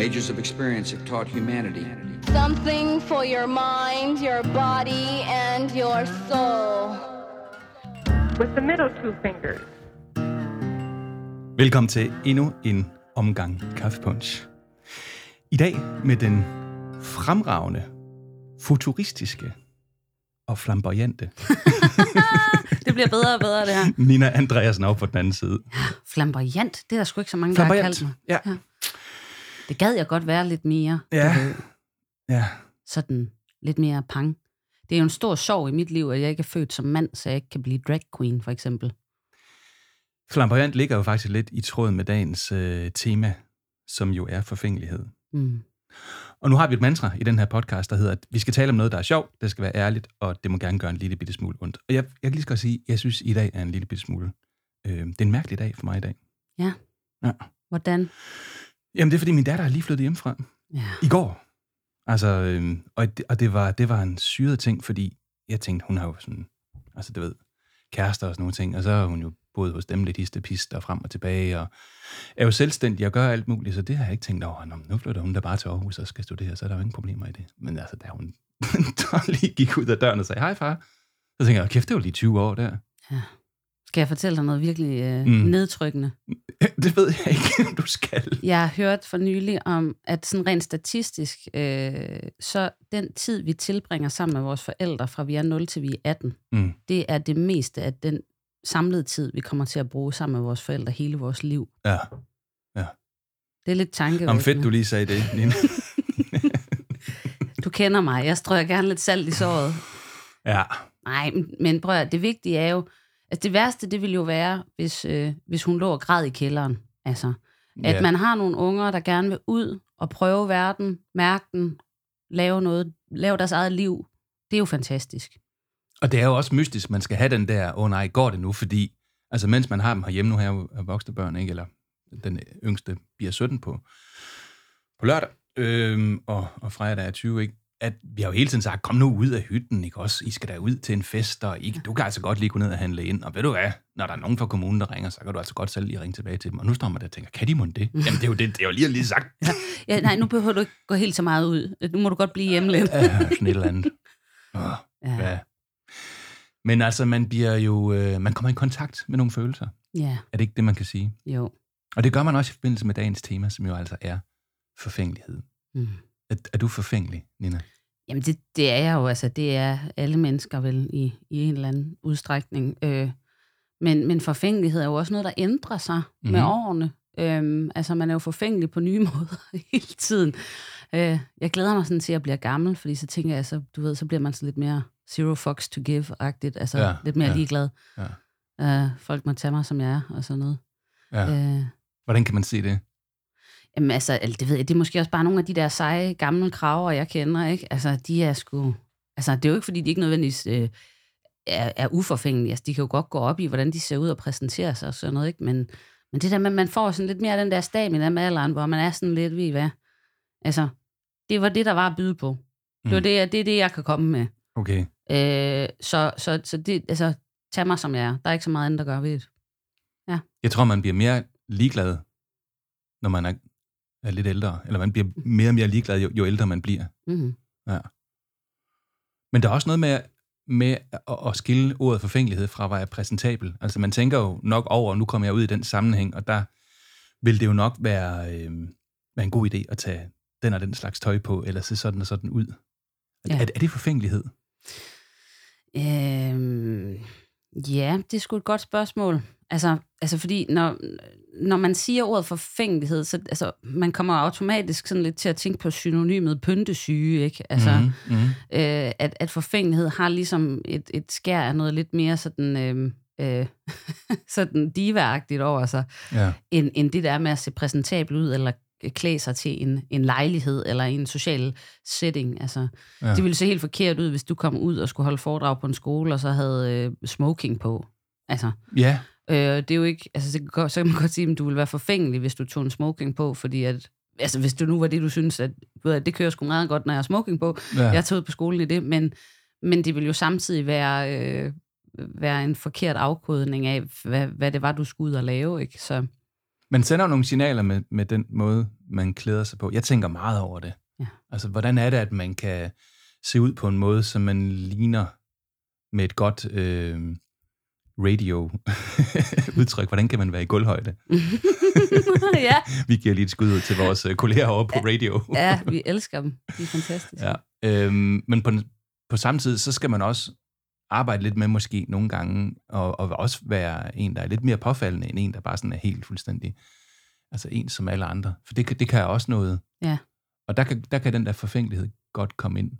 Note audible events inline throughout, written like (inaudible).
Ages of experience have taught humanity. Something for your mind, your body, and your soul. with the middle two fingers. Velkommen til endnu en omgang kaffepunch. I dag med den fremragende, futuristiske og flamboyante (laughs) Det bliver bedre og bedre, det her. Nina Andreasen op på den anden side. Flamboyant, det er der sgu ikke så mange, der har Flamboyant, kaldt mig. ja. Ja. Det gad jeg godt være lidt mere. Ja. Ja, Sådan lidt mere pang. Det er jo en stor sorg i mit liv, at jeg ikke er født som mand, så jeg ikke kan blive drag queen, for eksempel. flamboyant ligger jo faktisk lidt i tråd med dagens øh, tema, som jo er forfængelighed. Mm. Og nu har vi et mantra i den her podcast, der hedder, at vi skal tale om noget, der er sjovt, det skal være ærligt, og det må gerne gøre en lille bitte smule ondt. Og jeg, jeg kan lige godt sige, at jeg synes, at i dag er en lille bitte smule. Øh, det er en mærkelig dag for mig i dag. Ja. Ja. Hvordan? Jamen, det er fordi, min datter er lige flyttet hjemmefra. Ja. I går. Altså, øhm, og, det, og det, var, det var en syret ting, fordi jeg tænkte, hun har jo sådan, altså du ved, kærester og sådan nogle ting, og så har hun jo boet hos dem lidt histepist og frem og tilbage, og er jo selvstændig og gør alt muligt, så det har jeg ikke tænkt over. Nå, nu flytter hun da bare til Aarhus og skal studere, så er der jo ingen problemer i det. Men altså, da hun (laughs) der lige gik ud af døren og sagde, hej far, så tænkte jeg, kæft, det var lige 20 år der. Skal jeg fortælle dig noget virkelig øh, Mm. nedtrykkende? (laughs) det ved jeg ikke, om du skal. Jeg har hørt for nylig om, at sådan rent statistisk, øh, så den tid, vi tilbringer sammen med vores forældre, fra vi er 0 til vi er 18, Mm. det er det meste af den samlede tid, vi kommer til at bruge sammen med vores forældre hele vores liv. Ja. Det er lidt tankevækkende. Om fedt, du lige sagde det, Nina. (laughs) Du kender mig. Jeg strøger gerne lidt salt i såret. ja. Nej, men- men prøv at, det vigtige er jo... Altså det værste, det ville jo være, hvis, øh, hvis hun lå og græd i kælderen. Altså, at Ja. man har nogle unger, der gerne vil ud og prøve verden, mærke den, lave noget, lave deres eget liv. Det er jo fantastisk. Og det er jo også mystisk, man skal have den der, åh oh, nej, går det nu? Fordi, altså mens man har dem herhjemme, nu her er voksne børn, ikke? eller den yngste bliver 17 på, på lørdag, øhm, og, og Freja, der er 20, ikke? At vi har jo hele tiden sagt, kom nu ud af hytten, ikke også? I skal da ud til en fest, og I, du kan altså godt lige gå ned og handle ind. Og ved du hvad, når der er nogen fra kommunen, der ringer, så kan du altså godt selv lige ringe tilbage til dem. Og nu står man der og tænker, kan de mon det? Jamen det er jo, det, det er jo lige lige sagt. Ja, nej, nu behøver du ikke gå helt så meget ud. Nu må du godt blive hjemme lidt. Ja, sådan et eller andet. Åh, Ja. ja. Men altså, man bliver jo, øh, man kommer i kontakt med nogle følelser. ja, Er det ikke det, man kan sige? jo. Og det gør man også i forbindelse med dagens tema, som jo altså er forfængelighed. Mm. Er, er du forfængelig, Nina? Jamen, det, det er jeg jo. Altså, det er alle mennesker vel i, i en eller anden udstrækning. Øh, men, men forfængelighed er jo også noget, der ændrer sig mm-hmm. med Mhm. årene. Øhm, altså, man er jo forfængelig på nye (laughs) måder hele tiden. Øh, jeg glæder mig sådan til at blive gammel, fordi så tænker jeg, så, du ved, så bliver man sådan lidt mere zero fucks to give-agtigt. Altså, Ja, lidt mere ja, ligeglad. ja. Øh, folk må tage mig, som jeg er, og sådan noget. Ja. Øh, Hvordan kan man se det? Jamen altså, det ved jeg, det er måske også bare nogle af de der seje, gamle kraver, jeg kender, ikke? Altså, de er sgu... Altså, det er jo ikke, fordi de ikke nødvendigvis øh, er, er uforfængelige. Altså, de kan jo godt gå op i, hvordan de ser ud og præsentere sig og sådan noget, ikke? Men, men det der med, at man får sådan lidt mere den der stamina med alderen, hvor man er sådan lidt, ved I hvad? Altså, det var det, der var at byde på. Det, var Mm. det, det er det, jeg kan komme med. Okay. Øh, så, så, så det, altså, tag mig som jeg er. Der er ikke så meget andet, der gør ved det. Jeg tror, man bliver mere ligeglad, når man er, er lidt ældre. Eller man bliver mere og mere ligeglad, jo, jo ældre man bliver. Mm-hmm. Men der er også noget med, med at, at skille ordet forfængelighed fra at være præsentabel. Altså man tænker jo nok over, nu kommer jeg ud i den sammenhæng, og der vil det jo nok være, øh, være en god idé at tage den og den slags tøj på, eller se sådan og sådan ud. Ja. Ja. Er, er det forfængelighed? Øhm, ja, det er sgu et godt spørgsmål. Altså, altså fordi når, når man siger ordet forfængelighed, så altså, man kommer automatisk sådan lidt til at tænke på synonymet pyntesyge, ikke? Altså, mm-hmm. mhm. øh, at, at forfængelighed har ligesom et, et skær af noget lidt mere sådan, øh, øh, (laughs) sådan diva over sig, Ja. end, end det der med at se præsentabel ud, eller klæde sig til en, en lejlighed, eller en social setting. Altså, ja. Det ville se helt forkert ud, hvis du kom ud og skulle holde foredrag på en skole, og så havde øh, smoking på. Altså, ja, øh, det er jo ikke, altså, så, kan, godt- så kan man godt sige, at du ville være forfængelig, hvis du tog en smoking på, fordi at, altså, hvis det nu var det, du synes, at ved du, det kører sgu meget godt, når jeg har smoking på, ja. jeg ud på skolen i det, men, men det vil jo samtidig være, øh, være en forkert afkodning af, hvad, hvad det var, du skulle ud og lave. Ikke? Så, Man sender jo nogle signaler med, med den måde, man klæder sig på. Jeg tænker meget over det. Ja. Altså, hvordan er det, at man kan se ud på en måde, som man ligner med et godt øh, radio-udtryk? (laughs) Hvordan kan man være i gulvhøjde? (laughs) ja. Vi giver lige et skud ud til vores øh, kolleger over på radio. ja, (laughs) vi elsker dem. De er fantastiske. Ja. Øhm, men på, på samme tid, så skal man også arbejde lidt med måske nogle gange, og, og også være en, der er lidt mere påfaldende, end en, der bare sådan er helt fuldstændig, altså en som alle andre. For det, kan- det kan også noget. Ja. Og der kan, der kan den der forfængelighed godt komme ind.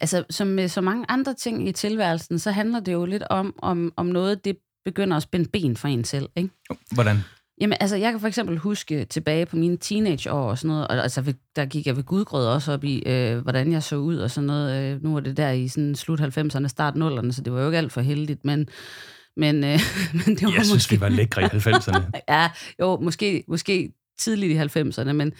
Altså, som med så mange andre ting i tilværelsen, så handler det jo lidt om, om, om noget, det begynder at spænde ben for en selv, ikke? Hvordan? Jamen, altså, jeg kan for eksempel huske tilbage på mine teenageår og sådan noget, og altså, der gik jeg ved gudgrød også op i, øh, hvordan jeg så ud og sådan noget. Øh, nu var det der i sådan slut 90'erne, start 0'erne, så det var jo ikke alt for heldigt, men, men, øh, (laughs) men det var Jeg synes, måske... vi var lækre i 90'erne. (laughs) Ja, jo, måske, måske tidligt i 90'erne, men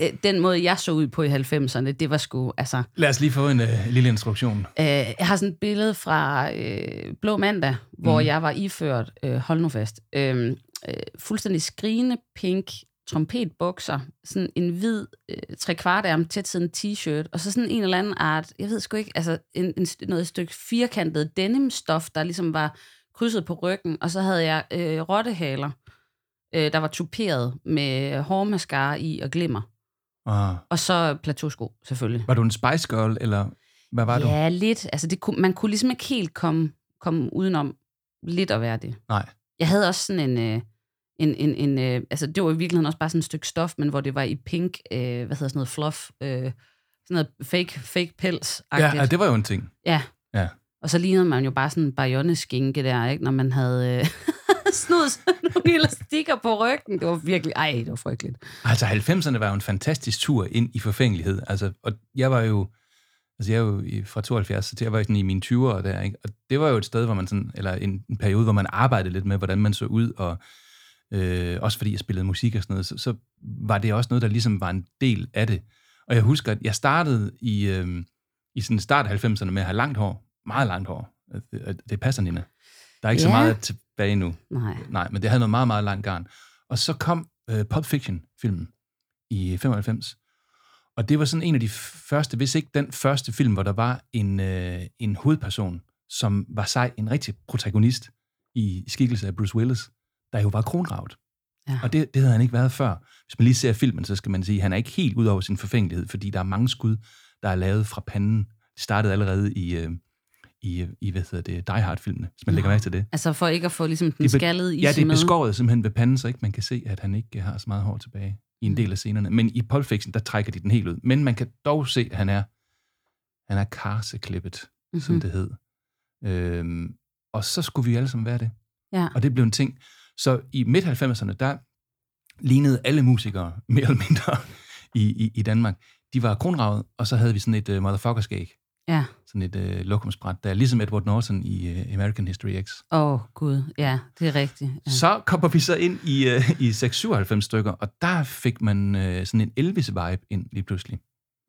øh, den måde, jeg så ud på i 90'erne, det var sgu, altså... Lad os lige få en uh, lille instruktion. Øh, jeg har sådan et billede fra øh, Blå Mandag, hvor Mhm. jeg var iført, øh, hold nu fast, øh, øh, fuldstændig skrigende pink trompetbukser, sådan en hvid øh, trekvartærm tæt sådan t-shirt, og så sådan en eller anden art, jeg ved sgu ikke, altså en, en, noget stykke firkantet denimstof, der ligesom var krydset på ryggen, og så havde jeg øh, rottehaler, øh, der var tuperet med hårmascara i og glimmer. Ah. Og så plateausko, selvfølgelig. Var du en Spice Girl, eller hvad var du? Ja, lidt. Altså, det kunne, man kunne ligesom ikke helt komme, komme udenom lidt at være det. Nej. Jeg havde også sådan en... Øh, en, en, en øh, altså, det var i virkeligheden også bare sådan et stykke stof, men hvor det var i pink, øh, hvad hedder sådan noget, fluff, øh, sådan noget fake, fake pels Ja, ja, det var jo en ting. ja. Ja. Og så lignede man jo bare sådan en bajonneskinke der, ikke? Når man havde øh, (laughs) (laughs) snod sådan nogle elastikker på ryggen. Det var virkelig, ej, det var frygteligt. Altså 90'erne var jo en fantastisk tur ind i forfængelighed. Altså, og jeg var jo, altså jeg er jo fra 72, så jeg var sådan i mine 20'ere der, ikke? Og det var jo et sted, hvor man sådan, eller en, en periode, hvor man arbejdede lidt med, hvordan man så ud, og øh, også fordi jeg spillede musik og sådan noget, så, så var det også noget, der ligesom var en del af det. Og jeg husker, at jeg startede i, øh, i sådan start 90'erne med at have langt hår, meget langt hår. Det, det passer, Nina. Der er ikke så Ja. meget tilbage nu. Nej. Nej, men det havde noget meget, meget langt garn. Og så kom øh, Pulp Fiction-filmen i 95. Og det var sådan en af de første, hvis ikke den første film, hvor der var en, øh, en hovedperson, som var sej, en rigtig protagonist i skikkelse af Bruce Willis, der jo var kronravet. Ja. Og det, det havde han ikke været før. Hvis man lige ser filmen, så skal man sige, at han er ikke helt ud over sin forfængelighed, fordi der er mange skud, der er lavet fra panden. Det startede allerede i, øh, i, i hvad hedder det, Die Hard-filmene, hvis man lægger mærke til det. Altså for ikke at få ligesom den skaldede is Ja, det er beskåret simpelthen ved panden, så ikke man kan se, at han ikke har så meget hår tilbage i en Mm. del af scenerne. Men i Pulp Fiction, der trækker de den helt ud. Men man kan dog se, at han er, han er karseklippet, mm-hmm. som Mhm. det hed. Øhm, og så skulle vi alle sammen være det. Ja. Og det blev en ting. Så i midt-90'erne, der lignede alle musikere, mere eller mindre, (laughs) i, i, i Danmark. De var kronravet, og så havde vi sådan et uh, motherfucker-skæg. Ja. Sådan et uh, lokumsbræt, der er ligesom Edward Norton i uh, American History X. Åh, oh, gud. Ja, det er rigtigt. Ja. Så kommer vi så ind i, uh, i 697 stykker, og der fik man uh, sådan en Elvis-vibe ind lige pludselig.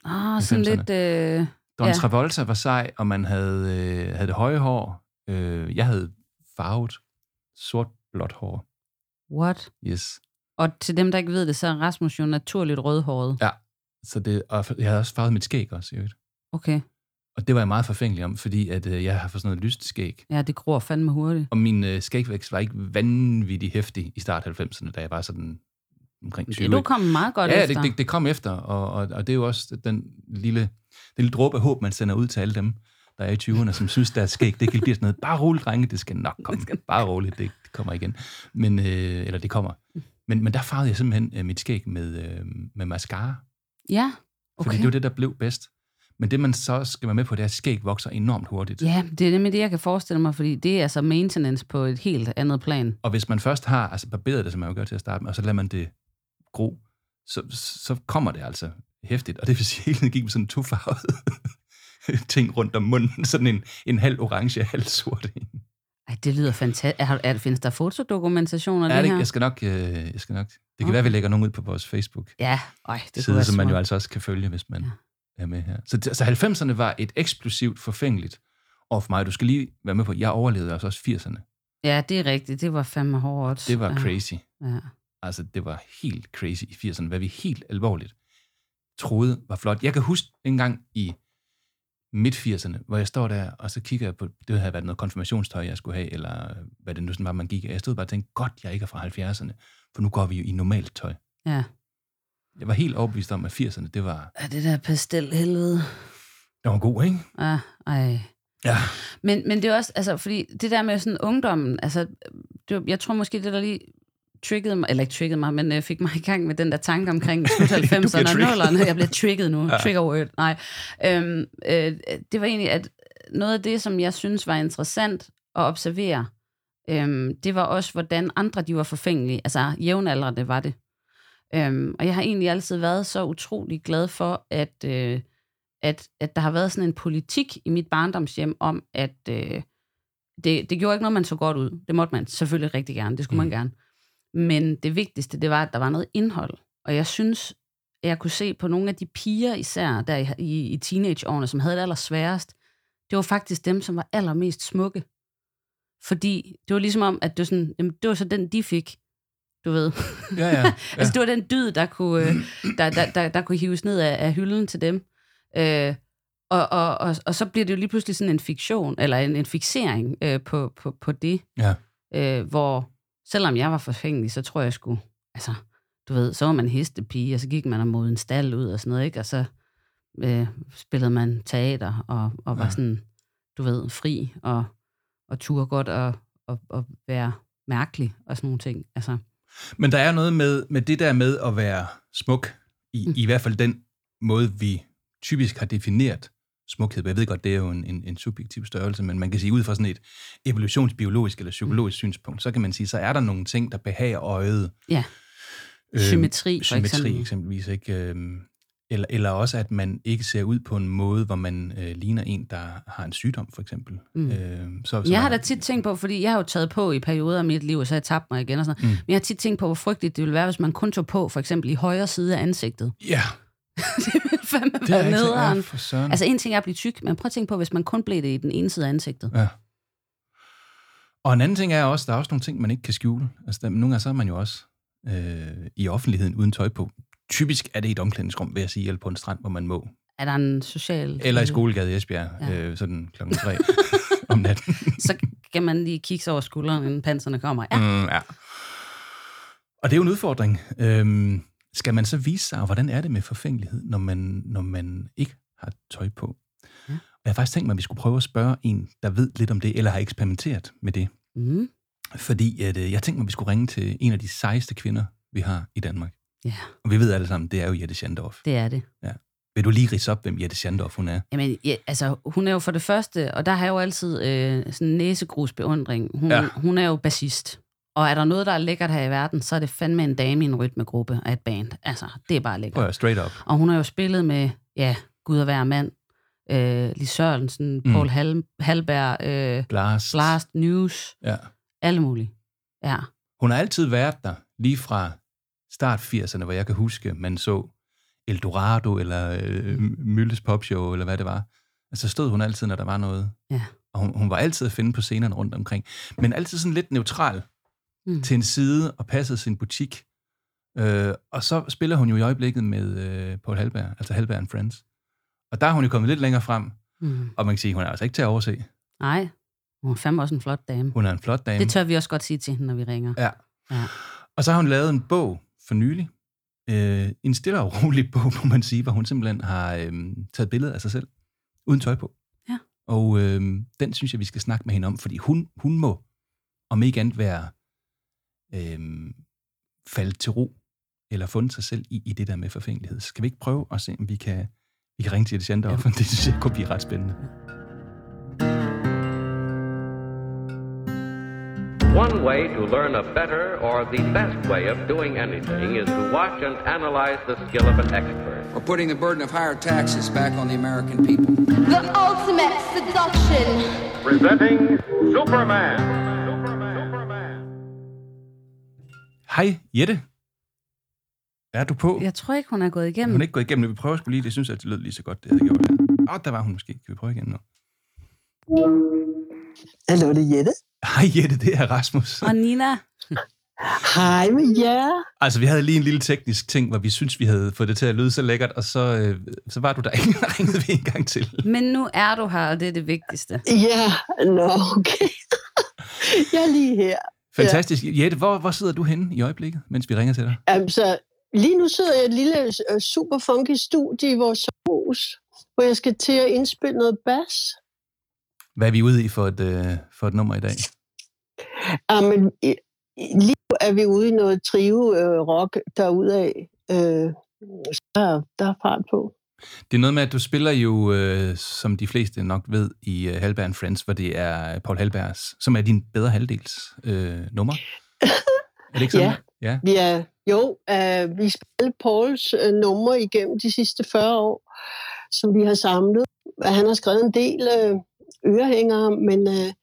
Ah, sådan 90'erne. lidt... Øh, Don Ja. Travolta var sej, og man havde, øh, havde det høje hår. Øh, jeg havde farvet sort-blåt hår. what? Yes. Og til dem, der ikke ved det, så er Rasmus jo naturligt rødhåret. Ja. Så det, og jeg havde også farvet mit skæg også, i øvrigt. Okay. Og det var jeg meget forfængelig om, fordi at, øh, jeg har fået sådan noget lyst skæg. Ja, det gror fandme hurtigt. Og min øh, skægvækst var ikke vanvittigt hæftig i start 90'erne, da jeg var sådan omkring 20. Det er du kommet meget godt ja, efter. det, det, det kom efter, og, og, og det er jo også den lille, den lille dråbe af håb, man sender ud til alle dem, der er i 20'erne, som synes, deres skæg, det kan blive sådan noget, bare roligt, drenge, det skal nok komme. Bare roligt, det, det kommer igen. Men, øh, eller det kommer. Men, men der farvede jeg simpelthen øh, mit skæg med, øh, med mascara, Ja, fordi okay. det var det, der blev bedst. Men det, man så skal være med på, det er, at skæg vokser enormt hurtigt. Ja, det er nemlig det, jeg kan forestille mig, fordi det er altså maintenance på et helt andet plan. Og hvis man først har altså barberet det, som man jo gør til at starte med, og så lader man det gro, så, så kommer det altså hæftigt. Og det vil sige, at hele tiden gik med sådan en tofarvet (laughs) ting rundt om munden. Sådan en, en halv orange, halv sort. en. Ej, det lyder fantastisk. Er, er, findes der fotodokumentation af Er det, det, her? jeg skal nok, øh, jeg skal nok. Det kan Okay. være, at vi lægger nogen ud på vores Facebook. Ja, øj, det kunne side, være som man jo altså også kan følge, hvis man Ja. Er med her. Så, så 90'erne var et eksplosivt forfængeligt år for mig. Du skal lige være med på, at jeg overlevede altså også 80'erne. Ja, det er rigtigt. Det var fandme hårdt. Det var ja. crazy. Ja. Altså, det var helt crazy i 80'erne, hvad vi helt alvorligt troede var flot. Jeg kan huske en gang i midt-80'erne, hvor jeg står der, og så kigger jeg på, det havde været noget konfirmationstøj, jeg skulle have, eller hvad det nu sådan var, man gik af. Jeg stod bare og tænkte, godt, jeg ikke er fra 70'erne, for nu går vi jo i normalt tøj. Ja. Jeg var helt overbevist om, at 80'erne, det var, ja det der pastelhelvede. det var god, ikke? Ja, ej. Ja. Men, men det er også, altså, fordi det der med sådan ungdommen, altså, det, var- jeg tror måske, det der lige triggede mig, eller ikke triggede mig, men øh, fik mig i gang med den der tanke omkring slut 90'erne (laughs) og trigget. 0'erne. Jeg bliver trigget nu. (laughs) Ja. Trigger word. Nej. Øhm, øh, det var egentlig, at noget af det, som jeg synes var interessant at observere, øhm, det var også, hvordan andre de var forfængelige. Altså, jævnaldrende var det. Øhm, og jeg har egentlig altid været så utrolig glad for, at, øh, at, at der har været sådan en politik i mit barndomshjem om, at øh, det, det gjorde ikke noget, man så godt ud. Det måtte man selvfølgelig rigtig gerne. Det skulle mm. man gerne. Men det vigtigste, det var, at der var noget indhold. Og jeg synes, at jeg kunne se på nogle af de piger, især der i, i, i teenageårene, som havde det allersværest, det var faktisk dem, som var allermest smukke. Fordi det var ligesom om, at det var, sådan, jamen, det var så den, de fik. Du ved. Ja, ja. (laughs) ja. altså, det var den dyd, der kunne, øh, der, der, der, der kunne hives ned af, af hylden til dem. Øh, og, og, og, og så bliver det jo lige pludselig sådan en fiktion, eller en, en fixering øh, på, på, på det, ja. øh, hvor selvom jeg var forfængelig, så tror jeg skulle, altså, du ved, så var man hestepige, og så gik man og mod en stald ud og sådan noget, ikke? Og så øh, spillede man teater og, og var Ja. sådan, du ved, fri og, og turde godt og, og, og være mærkelig og sådan nogle ting. Altså, Men der er noget med, med det der med at være smuk, i, Mm. i hvert fald den måde, vi typisk har defineret smukhed. Jeg ved godt, det er jo en, en, en subjektiv størrelse, men man kan sige ud fra sådan et evolutionsbiologisk eller psykologisk Mm. synspunkt, så kan man sige, så er der nogle ting, der behager øjet. Ja. Øhm, Symmetri, for symmetri eksempel. eksempelvis. Ikke? Øhm, eller, eller også, at man ikke ser ud på en måde, hvor man øh, ligner en, der har en sygdom, for eksempel. Mm. Øhm, så, så jeg har da tit tænkt på, fordi jeg har jo taget på i perioder af mit liv, og så har jeg tabt mig igen og sådan noget. Mm. Men jeg har tit tænkt på, hvor frygteligt det ville være, hvis man kun tog på, for eksempel i højre side af ansigtet. Ja, (laughs) det ville fandme det være nederen. Altså en ting er at blive tyk, men prøv at tænke på, hvis man kun blev det i den ene side af ansigtet. Ja. Og en anden ting er også, der er også nogle ting, man ikke kan skjule. Altså, der, nogle gange så er man jo også øh, i offentligheden uden tøj på. Typisk er det i et omklædningsrum, vil jeg sige, eller på en strand, hvor man må. Er der en social... Eller i skolegade i Esbjerg, Ja. øh, sådan klokken tre (laughs) om natten. (laughs) Så kan man lige kigge sig over skulderen, inden panserne kommer. Ja, Mm, ja. Og det er jo en udfordring. Øhm, skal man så vise sig, og hvordan er det med forfængelighed, når man, når man ikke har tøj på? Ja. Og jeg har faktisk tænkt mig, at vi skulle prøve at spørge en, der ved lidt om det, eller har eksperimenteret med det. mm. Fordi at, øh, jeg tænkte mig, at vi skulle ringe til en af de sejeste kvinder, vi har i Danmark. Ja Og vi ved alle sammen, det er jo Jette Schandorf. det er det. Vil du lige ridse op, hvem Jette Schandorf hun er? Jamen, ja, altså, hun er jo for det første, og der har jeg jo altid øh, sådan en næsegrusbeundring. Hun, Ja. ja. hun er jo bassist. Og er der noget, der er lækkert her i verden, så er det fandme en dame i en rytmegruppe af et band. Altså, det er bare lækkert. Prøv straight up. Og hun har jo spillet med, ja, Gud og hver mand, øh, Lis Sørensen, mm. Paul Hal- Halberg, øh, Blast. Blast, News, Ja. alle mulige. Ja, Hun har altid været der, lige fra start 80'erne, hvor jeg kan huske, man så Eldorado, eller øh, Mylles Popshow, eller hvad det var. Altså stod hun altid, når der var noget. Ja. Og hun, hun var altid at finde på scenerne rundt omkring. Men altid sådan lidt neutral Mm. til en side og passede sin butik. Øh, og så spiller hun jo i øjeblikket med øh, Paul Halberg, altså Halberg and Friends. Og der er hun jo kommet lidt længere frem, Mm. og man kan sige, hun er altså ikke til at overse. Nej, hun er fandme også en flot dame. Hun er en flot dame. Det tør vi også godt sige til hende, når vi ringer. Ja. Ja. Og så har hun lavet en bog for nylig. Øh, en stille og rolig (laughs) bog, må man sige, hvor hun simpelthen har øh, taget billeder af sig selv, uden tøj på. Ja. Og øh, den synes jeg, vi skal snakke med hende om, fordi hun, hun må, om ikke andet, være øh, faldet til ro, eller fundet sig selv i, i det der med forfængelighed. Skal vi ikke prøve at se, om vi kan, vi kan ringe til Schandorf? Ja. Det synes jeg kunne blive ret spændende. One way to learn a better or the best way of doing anything is to watch and analyze the skill of an expert. Or putting the burden of higher taxes back on the American people. The ultimate seduction. Presenting Superman. Hej, Jette. Er du på? Jeg tror ikke, hun er gået igennem. Hun er ikke gået igennem. Vi prøver sgu lige. Det synes jeg, det lød lige så godt, det jeg gjorde der. Åh, der var hun måske. Kan vi prøve igen nu? Hallo, det er Jette. Hej Jette, det er Rasmus. Og Nina, Hej med jer. Altså, vi havde lige en lille teknisk ting, hvor vi synes vi havde fået det til at lyde så lækkert, og så, øh, så var du der ikke, og ringede vi en gang til. Men nu er du her, og det er det vigtigste. Ja, nå, okay. jeg er lige her. Fantastisk. Jette, hvor, hvor sidder du henne i øjeblikket, mens vi ringer til dig? Altså, lige nu sidder jeg i et lille øh, super funky studie i vores hus, hvor jeg skal til at indspille noget bas. Hvad er vi ude i for et, øh, for et nummer i dag? (laughs) Jamen, i- lige er vi ude i noget trio øh, rock derudaf. Øh, så der, der er fart på. Det er noget med, at du spiller jo, øh, som de fleste nok ved, i øh, Halberg and Friends, hvor det er Paul Halbergs, som er din bedre halvdels øh, nummer. Er det ikke (laughs) sådan? Ja. Vi er, jo, øh, vi spiller Pauls øh, numre igennem de sidste 40 år, som vi har samlet. Han har skrevet en del øh, ørehængere, men øh,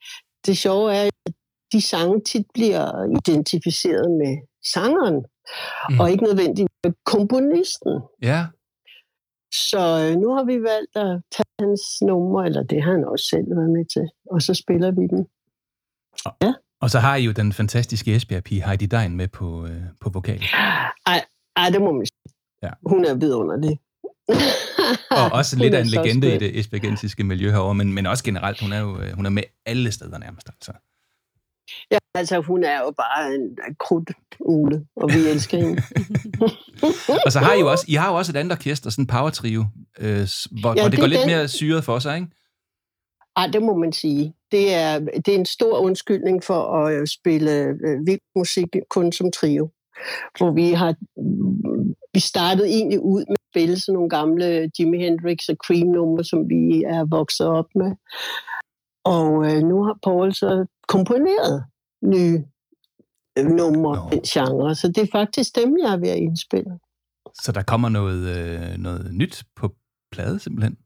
det sjove er, at de sange tit bliver identificeret med sangeren, Mm. og ikke nødvendigvis med komponisten. ja. Så øh, nu har vi valgt at tage hans numre, eller det har han også selv været med til, og så spiller vi dem. Og så har I jo den fantastiske Esbjerg-pige Heidi Dein med på, øh, på vokal. Ej, ej, det må man sige. Ja. Hun er vidunderlig. (laughs) Og (laughs) også lidt af en legende i det esbjergensiske miljø herovre, men, men også generelt, hun er jo øh, hun er med alle steder nærmest. Altså. Ja, altså hun er jo bare en krudt ule, og vi elsker hende. (laughs) Og så har I jo også, I har jo også et andet orkester, sådan en power trio, øh, hvor, Ja, hvor det, det går lidt den. mere syret for sig, ikke? Ej, det må man sige. Det er, det er en stor undskyldning for at øh, spille øh, vild musik kun som trio. Hvor vi har vi startede egentlig ud spille sådan nogle gamle Jimi Hendrix og Cream numre, som vi er vokset op med. Og øh, nu har Paul så komponeret nye øh, numre, Nå. den genre. Så det er faktisk dem, jeg er ved at indspille. Så der kommer noget, øh, noget nyt på plade, simpelthen.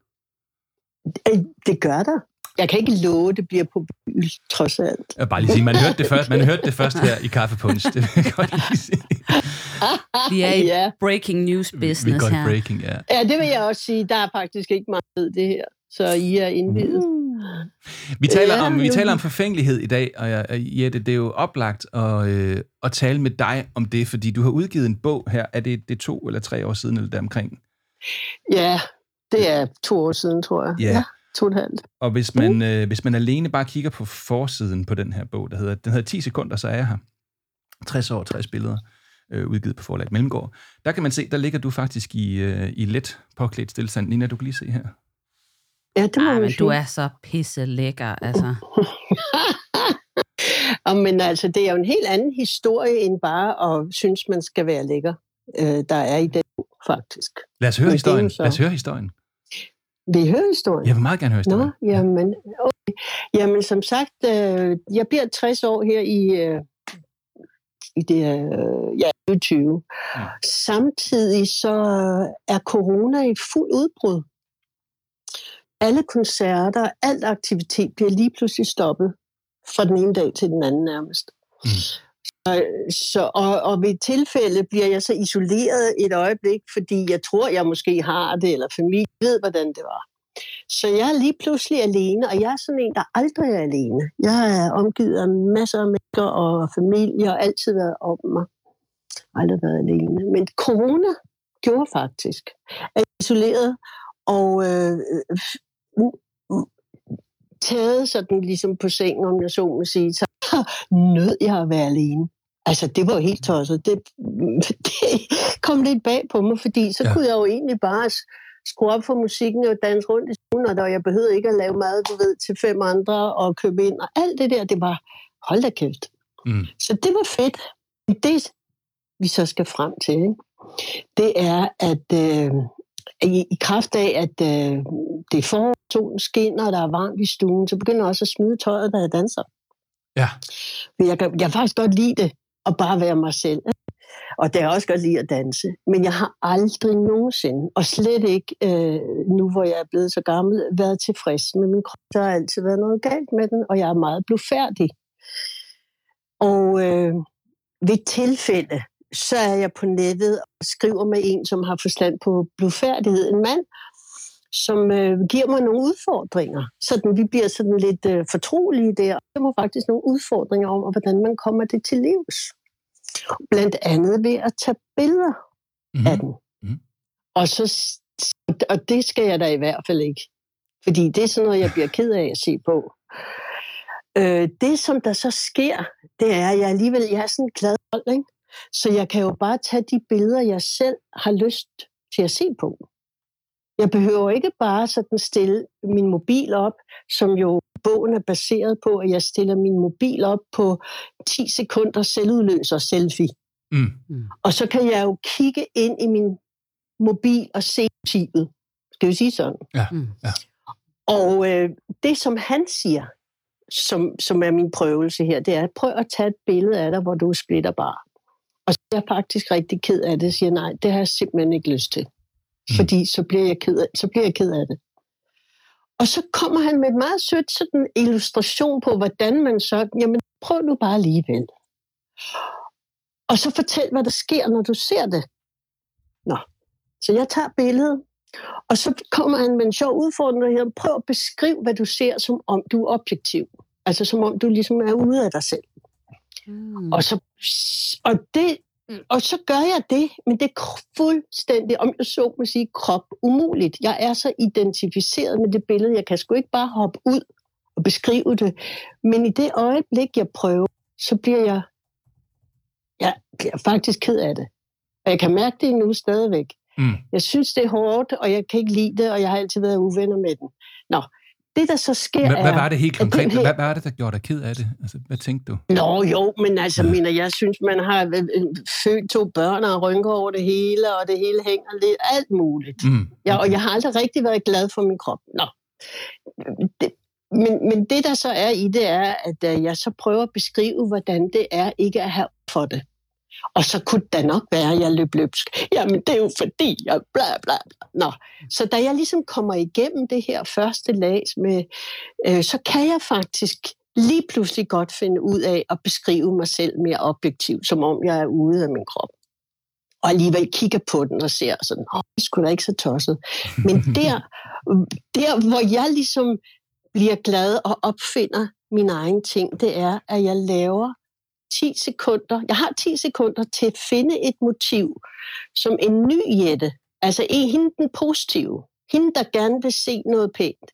Øh, Det gør der. Jeg kan ikke love, at det bliver på by, trods alt. Jeg bare lige sige, man hørte det først, man hørte det først her i Kaffepunch. (laughs) Det vil jeg godt lige sige. Vi er i Ja. breaking news Vi business går i her. breaking, ja. Ja, det vil jeg også sige. Der er faktisk ikke meget ved det her. Så I er indvidet. Vi taler, Ja, om, vi taler om forfængelighed i dag, og jeg, Jette, det er jo oplagt at, øh, at tale med dig om det, fordi du har udgivet en bog her. Er det, det er to eller tre år siden, eller deromkring? Ja, det er to år siden, tror jeg. Ja. to halvt. Og hvis man, øh, hvis man alene bare kigger på forsiden på den her bog, der hedder, den hedder 10 sekunder, så er jeg her. 60 år, 60 billeder, øh, udgivet på forlaget Mellemgård. Der kan man se, der ligger du faktisk i, øh, i let påklædt stillstand. Nina, du kan lige se her. Ja, det må Ej, men sige. du er så pisse lækker, altså. (laughs) Og, men altså, det er jo en helt anden historie, end bare at synes, man skal være lækker. Øh, der er i den faktisk. Lad os høre Men historien. så- Lad os høre historien. Vil I høre historien? Jeg vil meget gerne høre Nå, historien. jamen, okay. jamen som sagt, øh, jeg bliver 60 år her i, øh, i det øh, ja, 2020. Ja. Samtidig så er corona i fuld udbrud. Alle koncerter, alt aktivitet bliver lige pludselig stoppet fra den ene dag til den anden nærmest. Mm. Så, og, og ved tilfælde bliver jeg så isoleret et øjeblik, fordi jeg tror, jeg måske har det, eller familie ved, hvordan det var. Så jeg er lige pludselig alene, og jeg er sådan en, der aldrig er alene. Jeg er omgivet af masser af mennesker og familie, og altid været om mig. Aldrig været alene. Men corona gjorde faktisk, at jeg er isoleret og øh, øh taget sådan ligesom på sengen, om jeg så må sige, så (laughs) nød jeg at være alene. Altså, det var jo helt tosset. Det, (laughs) det kom lidt bag på mig, fordi så Ja. kunne jeg jo egentlig bare skrue op for musikken og danse rundt i stuen, og jeg behøvede ikke at lave mad, du ved, til fem andre og købe ind. Og alt det der, det var, hold da kæft. Mm. Så det var fedt. Det, vi så skal frem til, ikke? det er, at øh, i, i kraft af, at øh, det er forår, solen skinner, og der er varmt i stuen, så begynder jeg også at smide tøjet, da jeg danser. Ja. Jeg kan, jeg kan faktisk godt lide det, at bare være mig selv. Og det er også godt lide at danse. Men jeg har aldrig nogensinde, og slet ikke øh, nu, hvor jeg er blevet så gammel, været tilfreds med min krop. Der har altid været noget galt med den, og jeg er meget blufærdig. Og øh, ved tilfælde, så er jeg på nettet og skriver med en, som har forstand på blufærdighed. En mand, som øh, giver mig nogle udfordringer. Så vi bliver sådan lidt øh, fortrolige der. Der var faktisk nogle udfordringer om, hvordan man kommer det til livs. Blandt andet ved at tage billeder Mhm. af den. Mhm. Og, så, og det skal jeg da i hvert fald ikke. Fordi det er sådan noget, jeg bliver ked af at se på. Øh, det, som der så sker, det er, at jeg alligevel jeg er sådan en glad hold, ikke? Så jeg kan jo bare tage de billeder, jeg selv har lyst til at se på. Jeg behøver ikke bare sådan stille min mobil op, som jo bogen er baseret på, at jeg stiller min mobil op på 10 sekunder selvudløser selfie. Mm. Og så kan jeg jo kigge ind i min mobil og se motivet. Skal vi sige sådan? Ja, Mm. ja. Og øh, det, som han siger, som, som er min prøvelse her, det er, prøv at tage et billede af dig, hvor du er splitterbar. Og så er jeg faktisk rigtig ked af det, siger, nej, det har jeg simpelthen ikke lyst til. Mm. Fordi så bliver, jeg ked af, så bliver jeg ked af det. Og så kommer han med et meget sødt sådan illustration på, hvordan man så, jamen prøv nu bare alligevel. Og så fortæl, hvad der sker, når du ser det. Nå, så jeg tager billedet, og så kommer han med en sjov udfordring, og siger, prøv at beskrive, hvad du ser, som om du er objektiv. Altså som om du ligesom er ude af dig selv. Mm. Og så, og det, og så gør jeg det, men det er fuldstændig, om jeg så må sige, krop umuligt. Jeg er så identificeret med det billede, jeg kan sgu ikke bare hoppe ud og beskrive det. Men i det øjeblik, jeg prøver, så bliver jeg, jeg bliver faktisk ked af det. Og jeg kan mærke det nu stadigvæk. Mm. Jeg synes, det er hårdt, og jeg kan ikke lide det, og jeg har altid været uvenner med den. Nå, det der så sker Hvad, hvad var det helt konkret? her- Hvad, var det, der gjorde dig ked af det? Altså, hvad tænkte du? Nå jo, men altså, Ja. mener, jeg synes, man har øh, øh, født to børn og rynker over det hele, og det hele hænger lidt, alt muligt. Mm. Ja, og jeg har aldrig rigtig været glad for min krop. Nå. Det, men, men det, der så er i det, er, at øh, jeg så prøver at beskrive, hvordan det er ikke at have for det. Og så kunne det da nok være, at jeg løb løbsk. Jamen, det er jo fordi, jeg bla bla bla. Nå. Så da jeg ligesom kommer igennem det her første lag, med, øh, så kan jeg faktisk lige pludselig godt finde ud af at beskrive mig selv mere objektivt, som om jeg er ude af min krop. Og alligevel kigger på den og ser sådan, åh, det skulle da ikke så tosset. Men (laughs) der, der, hvor jeg ligesom bliver glad og opfinder min egen ting, det er, at jeg laver 10 sekunder. Jeg har 10 sekunder til at finde et motiv, som en ny Jette, altså en hende den positive, hende, der gerne vil se noget pænt.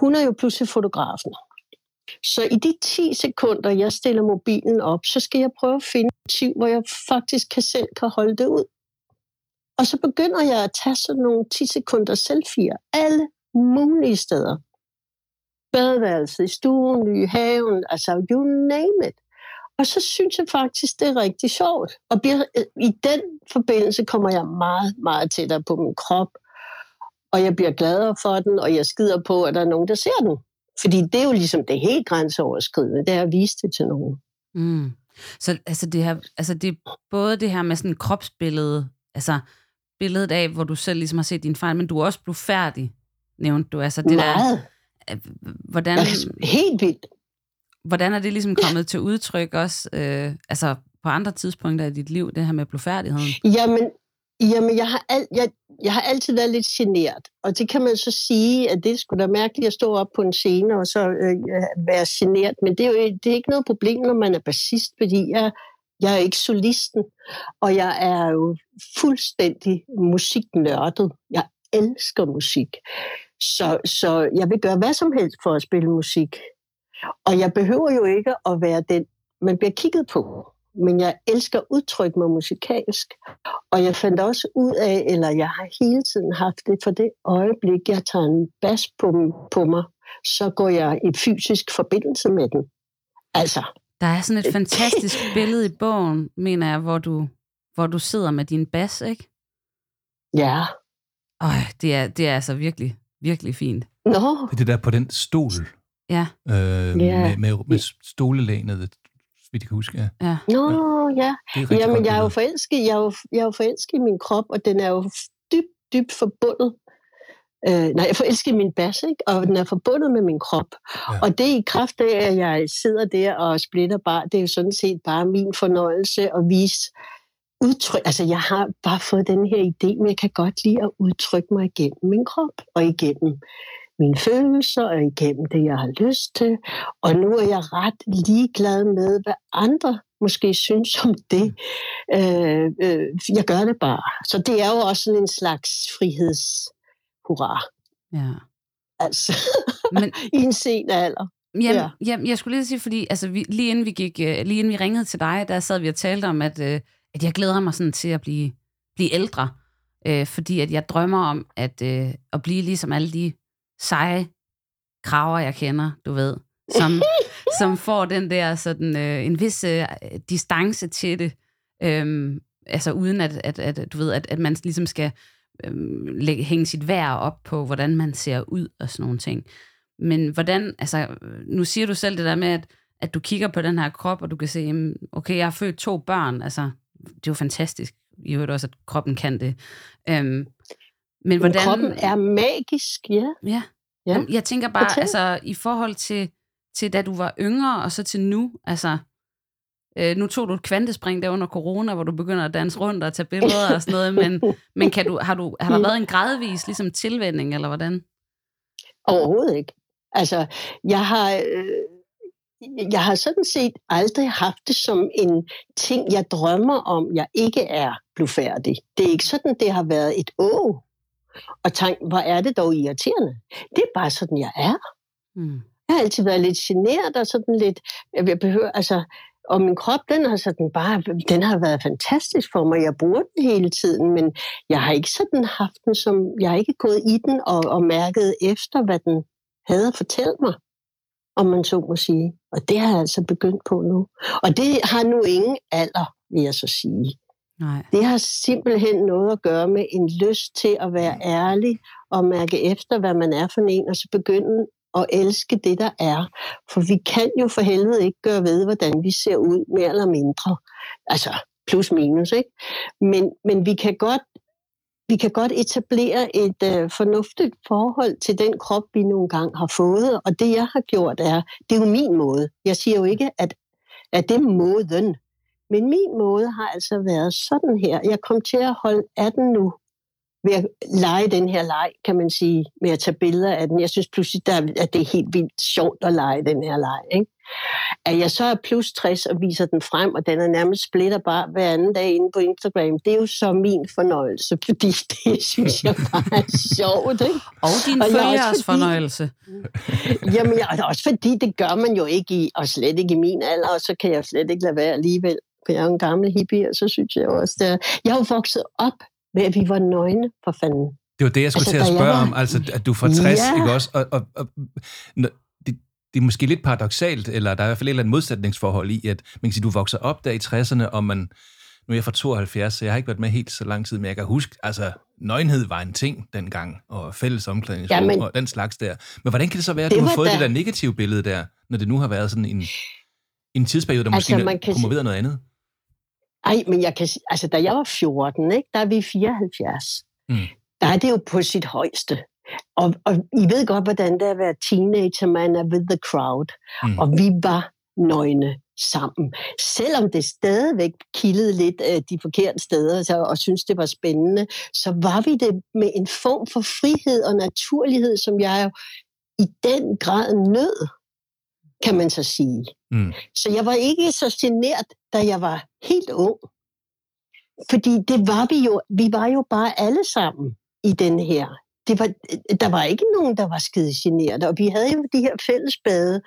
Hun er jo pludselig fotografen. Så i de 10 sekunder, jeg stiller mobilen op, så skal jeg prøve at finde et motiv, hvor jeg faktisk kan selv kan holde det ud. Og så begynder jeg at tage sådan nogle 10 sekunder selfies alle mulige steder. Badeværelset, i stuen, i haven, altså you name it. Og så synes jeg faktisk, det er rigtig sjovt. Og bliver, i den forbindelse kommer jeg meget, meget tættere på min krop. Og jeg bliver gladere for den, og jeg skider på, at der er nogen, der ser den. Fordi det er jo ligesom det helt grænseoverskridende, det er at vise det til nogen. Mm. Så altså det, her, altså det er både det her med sådan et kropsbillede, altså billedet af, hvor du selv ligesom har set din fejl, men du er også blevet færdig, nævnte du. Altså det Meget. der, hvordan, Altså, helt vildt hvordan er det ligesom kommet til udtryk også, øh, altså på andre tidspunkter i dit liv, det her med blufærdigheden? Jamen, jamen jeg, har al, jeg, jeg har altid været lidt genert. Og det kan man så sige, at det skulle da mærkeligt at stå op på en scene og så øh, være genert. Men det er jo det er ikke noget problem, når man er bassist, fordi jeg, jeg er ikke solisten. Og jeg er jo fuldstændig musiknørdet. Jeg elsker musik. Så, så jeg vil gøre hvad som helst for at spille musik. Og jeg behøver jo ikke at være den, man bliver kigget på. Men jeg elsker at udtrykke mig musikalsk. Og jeg fandt også ud af, eller jeg har hele tiden haft det, for det øjeblik, jeg tager en bas på, på mig, så går jeg i fysisk forbindelse med den. Altså, Der er sådan et (laughs) fantastisk billede i bogen, mener jeg, hvor du, hvor du sidder med din bas, ikke? ja. Øj, det er, det er altså virkelig, virkelig fint. Nå, Det er det der på den stol, Ja, øh, Ja. med, med, med stolelænet, vidt jeg kan huske. Ja. ja. nå, ja. Er rigtig Jamen, jeg er jo forelsket, jeg er jo, jeg er jo forelsket i min krop, og den er jo dybt, dybt forbundet. Øh, nej, jeg er forelsket i min bas, ikke? og den er forbundet med min krop. Ja. Ja. Og det er i kraft af, at jeg sidder der og splitter bare, det er jo sådan set bare min fornøjelse at vise udtryk. Altså, jeg har bare fået den her idé, men jeg kan godt lide at udtrykke mig igennem min krop, og igennem mine følelser, og igennem det, jeg har lyst til. Og nu er jeg ret ligeglad med, hvad andre måske synes om det. Øh, øh, jeg gør det bare. Så det er jo også sådan en slags friheds hurra. Ja. Altså, Men, (laughs) i en sen alder. Jamen, ja. jamen, jeg skulle lige sige, fordi altså, vi, lige, inden vi gik, uh, lige inden vi ringede til dig, der sad vi og talte om, at, uh, at jeg glæder mig sådan til at blive, blive ældre. Uh, fordi at jeg drømmer om at, uh, at blive ligesom alle de seje kraver, jeg kender, du ved, som, (laughs) som får den der sådan uh, en vis uh, distance til det. Um, altså uden at, at, at, du ved, at, at man ligesom skal um, lægge, hænge sit værd op på, hvordan man ser ud og sådan nogle ting. Men hvordan, altså, nu siger du selv det der med, at, at du kigger på den her krop, og du kan se, okay, jeg har født to børn, altså, det er jo fantastisk. I hørt også, at kroppen kan det. Um, men hvordan... kroppen er magisk, ja. Ja. ja. Jeg tænker bare, Fortæl. altså, i forhold til, til da du var yngre, og så til nu, altså, øh, nu tog du et kvantespring der under corona, hvor du begynder at danse rundt og tage billeder og sådan noget, men, (laughs) men kan du, har, du, har der været en gradvis ligesom, tilvænding, eller hvordan? Overhovedet ikke. Altså, jeg har, øh, jeg har sådan set aldrig haft det som en ting, jeg drømmer om, jeg ikke er blufærdig. Det er ikke sådan, det har været et å. Og tænk, hvor er det dog irriterende. Det er bare sådan, jeg er. Mm. Jeg har altid været lidt generet og sådan lidt, jeg behøver, altså, og min krop, den har sådan bare, den har været fantastisk for mig. Jeg bruger den hele tiden, men jeg har ikke sådan haft den som, jeg har ikke gået i den og, og mærket efter, hvad den havde at fortælle mig, om man så må sige. Og det har jeg altså begyndt på nu. Og det har nu ingen alder, vil jeg så sige. Nej. Det har simpelthen noget at gøre med en lyst til at være ærlig og mærke efter, hvad man er for en, og så begynde at elske det, der er. For vi kan jo for helvede ikke gøre ved, hvordan vi ser ud, mere eller mindre. Altså plus minus, ikke? Men, men vi kan godt vi kan godt etablere et øh, fornuftigt forhold til den krop, vi nogle gange har fået. Og det, jeg har gjort, er, det er jo min måde. Jeg siger jo ikke, at, at det er måden. Men min måde har altså været sådan her. Jeg kom til at holde 18 nu ved at lege den her leg, kan man sige, med at tage billeder af den. Jeg synes pludselig, der, at det er helt vildt sjovt at lege den her leg. Ikke? At jeg så er plus 60 og viser den frem, og den er nærmest splitter bare hver anden dag inde på Instagram, det er jo så min fornøjelse, fordi (laughs) det synes jeg bare er sjovt. Ikke? Og din og følgers fordi, fornøjelse. Jamen, jeg, også fordi det gør man jo ikke i, og slet ikke i min alder, og så kan jeg slet ikke lade være alligevel. For jeg er en gammel hippie, og så synes jeg også, det er, jeg har jo vokset op med, at vi var nøgne, for fanden. Det var det, jeg skulle altså, til at spørge var... om, altså at du får 60, ja. ikke også? Og, og, og, det, det er måske lidt paradoxalt, eller der er i hvert fald et eller andet modsætningsforhold i, at man kan sige, du vokser op der i 60'erne, og man, nu er jeg fra 72, så jeg har ikke været med helt så lang tid, men jeg kan huske, altså, nøgenhed var en ting dengang, og fælles omklædningsrum ja, og den slags der. Men hvordan kan det så være, at du har fået da... det der negative billede der, når det nu har været sådan en, en tidsperiode, der altså, måske man kan... kommer videre noget andet? Ej, men jeg kan altså da jeg var 14, ikke, der er vi 74. Mm. Der er det jo på sit højeste. Og, og I ved godt, hvordan det er at være teenager, man er with the crowd. Mm. Og vi var nøgne sammen. Selvom det stadigvæk kildede lidt øh, de forkerte steder så, og synes det var spændende, så var vi det med en form for frihed og naturlighed, som jeg jo i den grad nød kan man så sige. Mm. Så jeg var ikke så genert, da jeg var helt ung. Fordi det var vi jo, vi var jo bare alle sammen i den her. Det var, der var ikke nogen, der var skide generet, og vi havde jo de her fællesbade,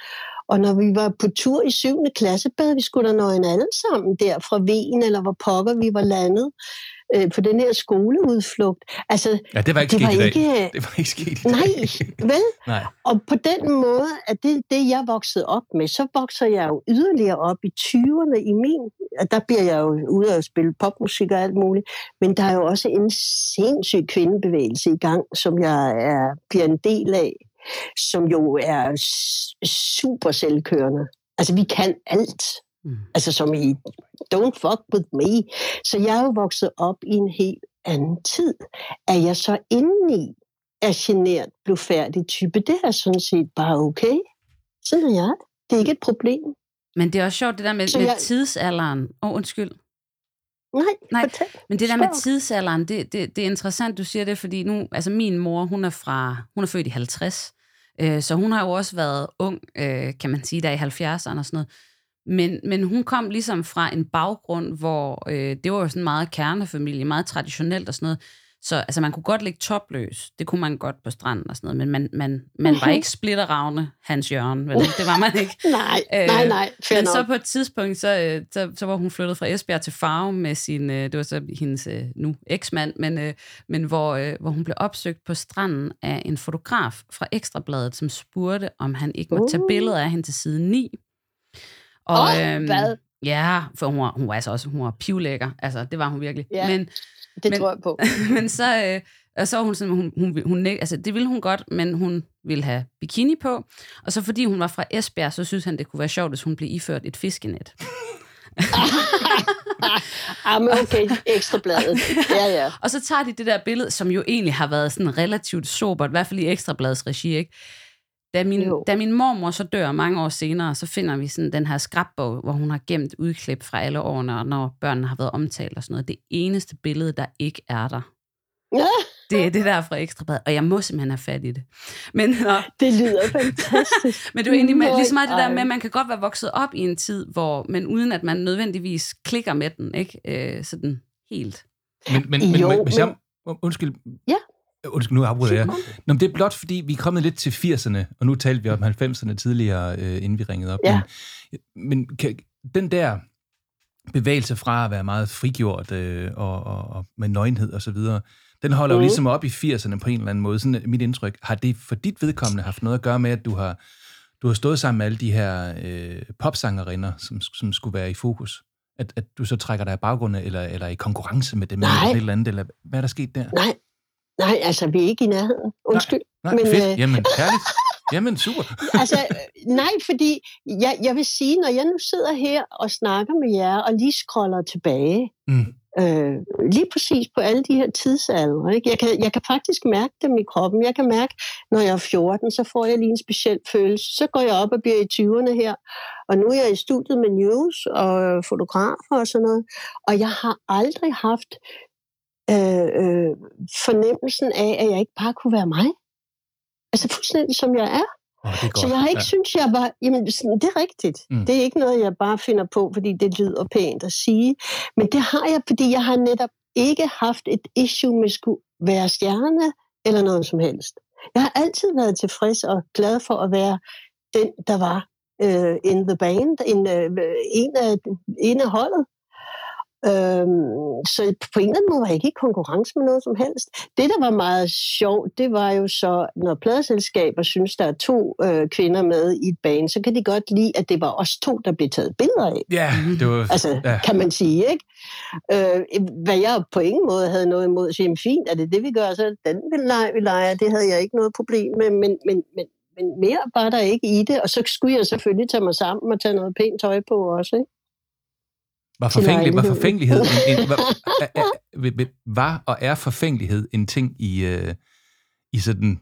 og når vi var på tur i 7. klasse, bad vi skulle der nøgen alle sammen der fra Ven, eller hvor pokker vi var landet øh, på den her skoleudflugt. Altså, ja, det var ikke det sket var i dag. Ikke, det var ikke sket i dag. Nej, vel? (laughs) Nej. Og på den måde, at det det, jeg voksede op med, så vokser jeg jo yderligere op i 20'erne i min. Der bliver jeg jo ude at spille popmusik og alt muligt. Men der er jo også en sindssyg kvindebevægelse i gang, som jeg er, bliver en del af som jo er super selvkørende. Altså, vi kan alt. Mm. Altså som i, don't fuck with me. Så jeg er jo vokset op i en helt anden tid. Er jeg så indeni er genert, blufærdig type, det er sådan set bare okay. Sådan er jeg. Det er ikke et problem. Men det er også sjovt, det der med, med jeg... tidsalderen. Åh, oh, undskyld. Nej, Nej fortæl. men det der med tidsalderen, det, det, det er interessant, du siger det, fordi nu, altså min mor, hun er fra, hun er født i 50, øh, så hun har jo også været ung, øh, kan man sige, der i 70'erne og sådan noget. Men, men hun kom ligesom fra en baggrund, hvor øh, det var jo sådan meget kernefamilie, meget traditionelt og sådan noget. Så altså, man kunne godt ligge topløs. Det kunne man godt på stranden og sådan noget. Men man, man, man var ikke splitteravne Hans Jørgen. Vel? Det var man ikke. (laughs) nej, nej, nej. Men nok. så på et tidspunkt, så, øh, så, så var hun flyttet fra Esbjerg til Farve med sin, øh, det var så hendes øh, nu eksmand, men, men hvor, hvor hun blev opsøgt på stranden af en fotograf fra Ekstrabladet, som spurgte, om han ikke måtte tage uh. billeder af hende til side 9. Og, oh, øhm, hvad? Ja, for hun var, hun var altså også hun var pivlækker. Altså, det var hun virkelig. Ja, men, det men, tror jeg på. (laughs) men så, øh, og så var hun sådan, hun, hun, hun, altså det ville hun godt, men hun ville have bikini på. Og så fordi hun var fra Esbjerg, så synes han, det kunne være sjovt, hvis hun blev iført et fiskenet. (laughs) Jamen okay, ekstrabladet. Ja, ja. (laughs) og så tager de det der billede, som jo egentlig har været sådan relativt sobert, i hvert fald i ekstrabladets regi, ikke? Da min, da min mormor så dør mange år senere, så finder vi sådan den her skrabbog, hvor hun har gemt udklip fra alle årene, når børnene har været omtalt og sådan noget. Det eneste billede, der ikke er der. (laughs) Ja. Det er det der fra Ekstrabladet, og jeg må simpelthen have fat i det. Men, og, det lyder fantastisk. (laughs) men det er jo egentlig med, lige så meget det der med, at man kan godt være vokset op i en tid, hvor, men uden at man nødvendigvis klikker med den, ikke? Øh, sådan helt. Men, men, men, jo, men, hvis jeg, undskyld, ja. Undskyld, nu afbryder jeg. Nå, men det er blot, fordi vi er kommet lidt til 80'erne, og nu talte vi om 90'erne tidligere, øh, inden vi ringede op. Ja. Men, men kan, den der bevægelse fra at være meget frigjort øh, og, og, og med nøgenhed og så videre, den holder mm. jo ligesom op i 80'erne på en eller anden måde. Sådan mit indtryk. Har det for dit vedkommende haft noget at gøre med, at du har, du har stået sammen med alle de her øh, popsangerinder, som, som skulle være i fokus? At, at du så trækker dig i baggrunden, eller, eller i konkurrence med dem, Nej. eller et eller andet, eller hvad er der sket der? Nej, Nej, altså, vi er ikke i nærheden. Undskyld. Nej, nej men, fedt. Øh... Jamen, herligt. Jamen, super. (laughs) altså, nej, fordi jeg, jeg vil sige, når jeg nu sidder her og snakker med jer, og lige scroller tilbage, mm. øh, lige præcis på alle de her tidsalder, ikke? Jeg, kan, jeg kan faktisk mærke dem i kroppen. Jeg kan mærke, når jeg er 14, så får jeg lige en speciel følelse. Så går jeg op og bliver i 20'erne her, og nu er jeg i studiet med news og fotografer og sådan noget, og jeg har aldrig haft øh, øh, fornemmelsen af, at jeg ikke bare kunne være mig. Altså fuldstændig som jeg er. Oh, det er så jeg har ikke ja. synes jeg var, jamen det er rigtigt. Mm. Det er ikke noget, jeg bare finder på, fordi det lyder pænt at sige. Men det har jeg, fordi jeg har netop ikke haft et issue med at skulle være stjerne eller noget som helst. Jeg har altid været tilfreds og glad for at være den, der var uh, in the band, en, uh, en, af, en af holdet. Øhm, så på en eller anden måde var jeg ikke i konkurrence med noget som helst. Det, der var meget sjovt, det var jo så, når pladeselskaber synes, der er to øh, kvinder med i et band, så kan de godt lide, at det var os to, der blev taget billeder af. Ja, det var... (laughs) Altså, ja. kan man sige, ikke? Øh, hvad jeg på ingen måde havde noget imod at sige, fint, er det det, vi gør, så den vil lege, vi leger, det havde jeg ikke noget problem med, men, men, men, men mere var der ikke i det, og så skulle jeg selvfølgelig tage mig sammen og tage noget pænt tøj på også, ikke? Var, forfængelig, var forfængelighed en, en, (laughs) var, var og er forfængelighed en ting i, uh, i sådan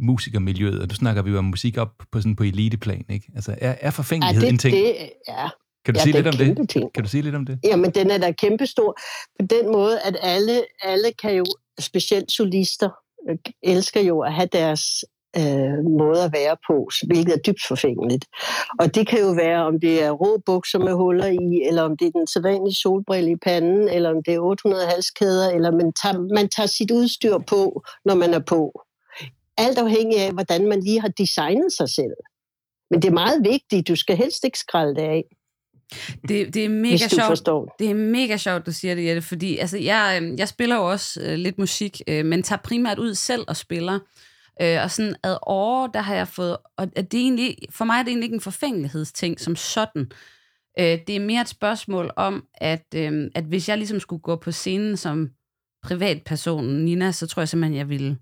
musikermiljøet, og nu snakker vi jo om musik op på sådan på eliteplan, ikke? Altså, er, er forfængelighed ja, det, en ting? Det, ja. Kan du ja, sige lidt om det? Ting. Kan du sige lidt om det? Jamen, den er da kæmpestor. På den måde, at alle, alle kan jo, specielt solister, øh, elsker jo at have deres øh, måde at være på, hvilket er dybt forfængeligt. Og det kan jo være, om det er rå bukser med huller i, eller om det er den sædvanlige solbrille i panden, eller om det er 800 halskæder, eller man tager, man tager sit udstyr på, når man er på. Alt afhængig af, hvordan man lige har designet sig selv. Men det er meget vigtigt. Du skal helst ikke skralde det af. Det, det er mega sjovt. Forstår. Det er mega sjovt, du siger det, Jette, fordi altså, jeg, øhm, jeg spiller jo også øh, lidt musik, øh, men tager primært ud selv og spiller. Øh, og sådan ad år, der har jeg fået, og det er egentlig, for mig er det egentlig ikke en forfængelighedsting som sådan. Øh, det er mere et spørgsmål om, at, øh, at hvis jeg ligesom skulle gå på scenen som privatperson, Nina, så tror jeg simpelthen, jeg ville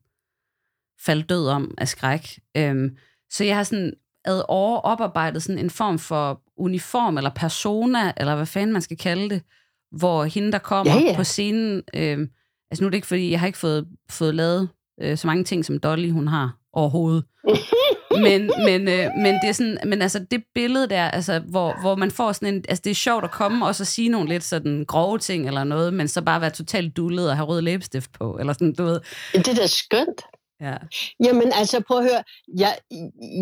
falde død om af skræk. Øh, så jeg har sådan ad år oparbejdet sådan en form for uniform eller persona, eller hvad fanden man skal kalde det, hvor hende, der kommer ja, ja. på scenen, øh, altså nu er det ikke fordi, jeg har ikke fået, fået lavet øh, så mange ting, som Dolly hun har overhovedet. (laughs) men, men, øh, men det er sådan, men altså det billede der, altså, hvor, hvor man får sådan en, altså det er sjovt at komme og så sige nogle lidt sådan grove ting eller noget, men så bare være totalt dullet og have rød læbestift på, eller sådan, du ved. Det er da skønt. Ja. Jamen altså, prøv at høre. Jeg,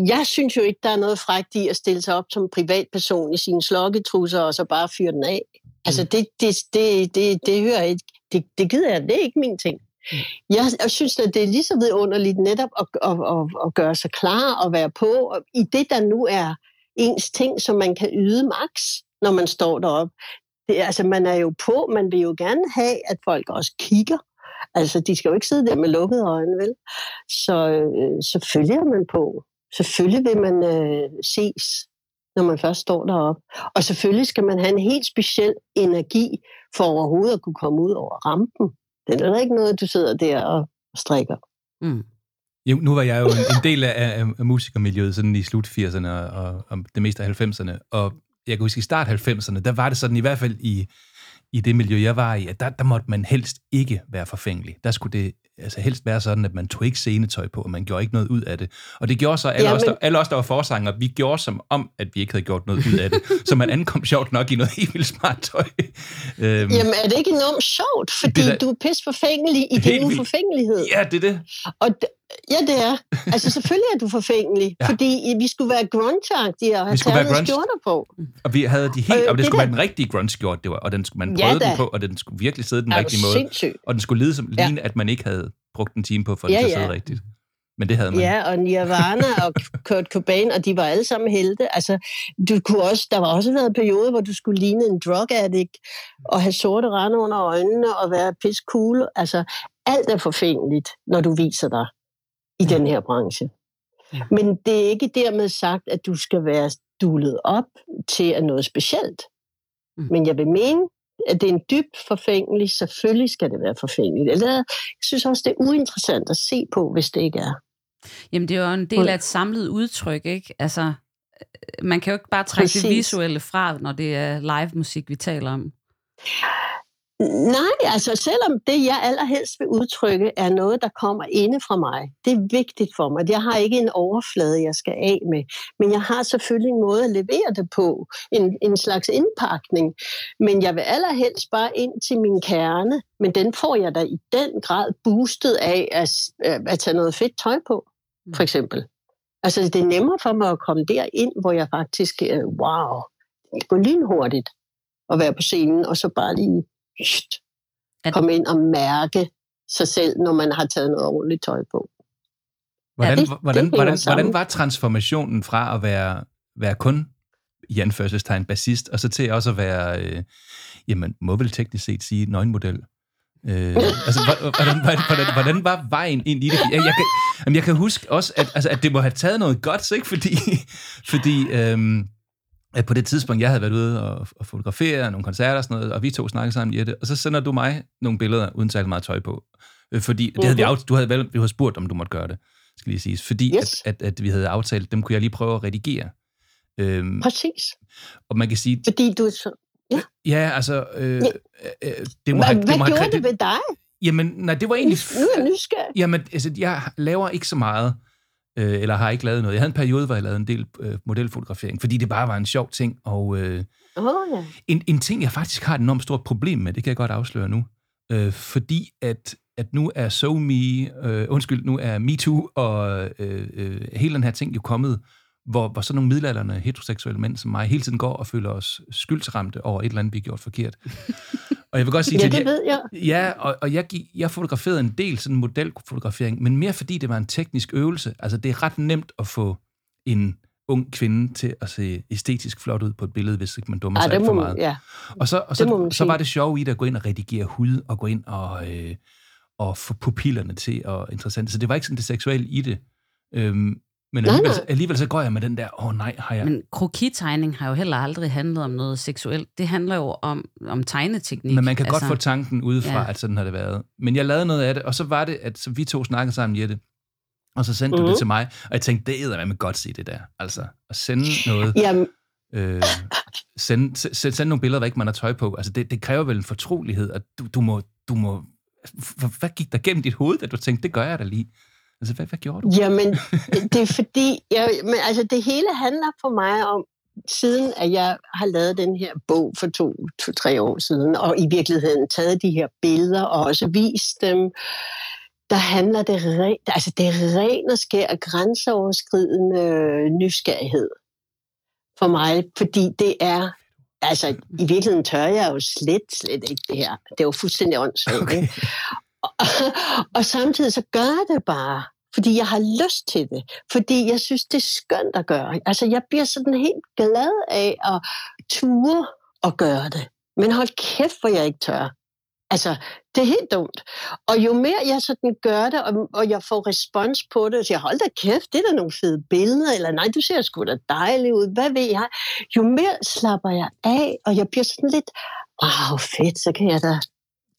jeg synes jo ikke, der er noget frækt i at stille sig op som privatperson i sine slokketrusser og så bare fyre den af. Altså, det, det, det, det, det hører ikke. Det, det gider jeg. Det er ikke min ting. Mm. Jeg, jeg synes, at det er lige så vidunderligt netop at, at, at, at gøre sig klar og være på og i det, der nu er ens ting, som man kan yde max, når man står deroppe. Det, altså, man er jo på, man vil jo gerne have, at folk også kigger. Altså, de skal jo ikke sidde der med lukkede øjne, vel? Så øh, selvfølgelig er man på. Selvfølgelig vil man øh, ses, når man først står deroppe. Og selvfølgelig skal man have en helt speciel energi for overhovedet at kunne komme ud over rampen. Det er da ikke noget, du sidder der og strikker. Mm. Jo, nu var jeg jo en, en del af, af, af musikermiljøet sådan i slut 80'erne og, og det meste af 90'erne, og jeg kan huske i start 90'erne, der var det sådan, i hvert fald i, i det miljø, jeg var i, at der, der måtte man helst ikke være forfængelig. Der skulle det altså helst være sådan, at man tog ikke scenetøj på, og man gjorde ikke noget ud af det. Og det gjorde så alle, Ja, os, der, men- alle os, der var forsanger, vi gjorde som om, at vi ikke havde gjort noget ud af det. (laughs) så man ankom sjovt nok i noget (laughs) helt vildt smart tøj. øhm, Jamen, er det ikke enormt sjovt? Fordi Det er da- du er pis forfængelig i din vildt. uforfængelighed. ja, det er det. Og ja, det er. Altså, selvfølgelig er du forfængelig. Ja. ja. Fordi vi skulle være grunge-agtige og have ternede grunge. skjorter på. Og vi havde de helt, Øh, og det det skulle der- være den rigtige grunge skjort, det var, og den skulle man Ja prøvede da. den på, og den skulle virkelig sidde den Er rigtige måde. sindssyg? Og den skulle lide som, Ja. ligne, at man ikke havde brugt en time på, for den Ja, til at ja. sidde rigtigt. Men det havde man. Ja, og Nirvana (laughs) og Kurt Cobain, og de var alle sammen helte. Altså, du kunne også, der var også været perioder, hvor du skulle ligne en drug addict, og have sorte rande under øjnene, og være pis cool. Altså, alt er forfængeligt, når du viser dig i den her branche. Ja. Men det er ikke dermed sagt, at du skal være dulet op til at noget specielt. Mm. Men jeg vil mene, at det er en dybt forfængelig. Selvfølgelig skal det være forfængeligt. Eller jeg synes også, det er uinteressant at se på, hvis det ikke er. Jamen, det er jo en del af et samlet udtryk, ikke? Altså, øh, man kan jo ikke bare trække det Præcis. visuelle fra, når det er live musik, vi taler om. Nej, altså selvom det, jeg allerhelst vil udtrykke, er noget, der kommer inde fra mig. Det er vigtigt for mig. Jeg har ikke en overflade, jeg skal af med. Men jeg har selvfølgelig en måde at levere det på. En, en slags indpakning. Men jeg vil allerhelst bare ind til min kerne. Men den får jeg da i den grad boostet af at, at tage noget fedt tøj på, for eksempel. Altså det er nemmere for mig at komme derind, hvor jeg faktisk, øh, wow, det går lynhurtigt at være på scenen, og så bare lige Pst, At- komme ind og mærke sig selv, når man har taget noget ordentligt tøj på. Hvordan, Ja, det- hvordan, det hvordan, sammen. hvordan var transformationen fra at være, være kun i anførselstegn bassist, og så til også at være, øh, jamen, må vel teknisk set sige, nøgenmodel? Øh, (laughs) altså, hvor- hvordan, hvordan, hvordan, hvordan var vejen ind i det? Jeg, jeg, kan, jamen, jeg kan huske også, at, altså, at det må have taget noget godt, ikke? Fordi, fordi øhm, at på det tidspunkt, jeg havde været ude og, og fotografere nogle koncerter og sådan noget, og vi to snakkede sammen, Jette, og så sender du mig nogle billeder uden særlig meget tøj på. Øh, Fordi det havde vi, Mhm. aft- du havde vel vi havde spurgt, om du måtte gøre det, skal lige siges. Fordi Yes. at, at, at vi havde aftalt, dem kunne jeg lige prøve at redigere. Øhm, Præcis. og man kan sige, Fordi du så... ja, altså, øh, Ja. øh, det må Hvad, have, hvad det må have, gjorde det, det ved dig? Jamen, nej, det var egentlig... Nu er jeg nysgerrig. Jamen, altså, jeg laver ikke så meget, øh, eller har ikke lavet noget. Jeg havde en periode, hvor jeg lavede en del øh, modelfotografering, fordi det bare var en sjov ting, og øh, oh, ja. en, en ting, jeg faktisk har et enormt stort problem med, det kan jeg godt afsløre nu, øh, fordi at, at nu er SoMe, øh, undskyld, nu er MeToo og øh, øh, hele den her ting jo kommet, hvor, hvor sådan nogle middelalderne heteroseksuelle mænd som mig hele tiden går og føler os skyldsramte over et eller andet, vi har gjort forkert. og jeg vil godt sige (laughs) Ja, til det ved jeg. Ja, og, og jeg, jeg fotograferede en del sådan modelfotografering, men mere fordi det var en teknisk øvelse. Altså, det er ret nemt at få en ung kvinde til at se æstetisk flot ud på et billede, hvis ikke man dummer Ej, sig det alt for man, meget. ja. Og så, og så, så sige. var det sjov i det at gå ind og redigere hud, og gå ind og, øh, og få pupillerne til og interessant. Så det var ikke sådan det seksuelle i det. Øhm, men Nej, alligevel, nej. alligevel så går jeg med den der, åh oh, nej, har jeg... Men krokitegning har jo heller aldrig handlet om noget seksuelt. Det handler jo om, om tegneteknik. Men man kan altså, godt få tanken udefra, ja. at sådan har det været. Men jeg lavede noget af det, og så var det, at så vi to snakkede sammen, Jette, og så sendte mm-hmm. du Mhm. det til mig, og jeg tænkte, det er med godt se det der. Altså, at sende noget, (laughs) Jamen, øh, sende, sende, sende nogle billeder, hvor ikke man har tøj på, altså det, det kræver vel en fortrolighed, at du, du må, du må hvad, hvad gik der gennem dit hoved, at du tænkte, det gør jeg da lige? Altså, hvad, hvad gjorde du? jamen, (laughs) det er fordi, jeg, men altså det hele handler for mig om, siden at jeg har lavet den her bog for to, to, tre år siden, og i virkeligheden taget de her billeder og også vist dem, der handler det rent, altså det er ren og skær grænseoverskridende øh, nysgerrighed for mig, fordi det er, altså i virkeligheden tør jeg jo slet, slet ikke det her. Det er jo fuldstændig åndssvagt. Okay. Og, (laughs) og samtidig så gør jeg det bare, fordi jeg har lyst til det. Fordi jeg synes, det er skønt at gøre. Altså jeg bliver sådan helt glad af at ture og gøre det. Men hold kæft, hvor jeg ikke tør. Altså, det er helt dumt. Og jo mere jeg sådan gør det, og, og jeg får respons på det, og siger, hold da kæft, det er da nogle fede billeder, eller nej, du ser sgu da dejlig ud, hvad ved jeg? Jo mere slapper jeg af, og jeg bliver sådan lidt, wow, fedt, så kan jeg da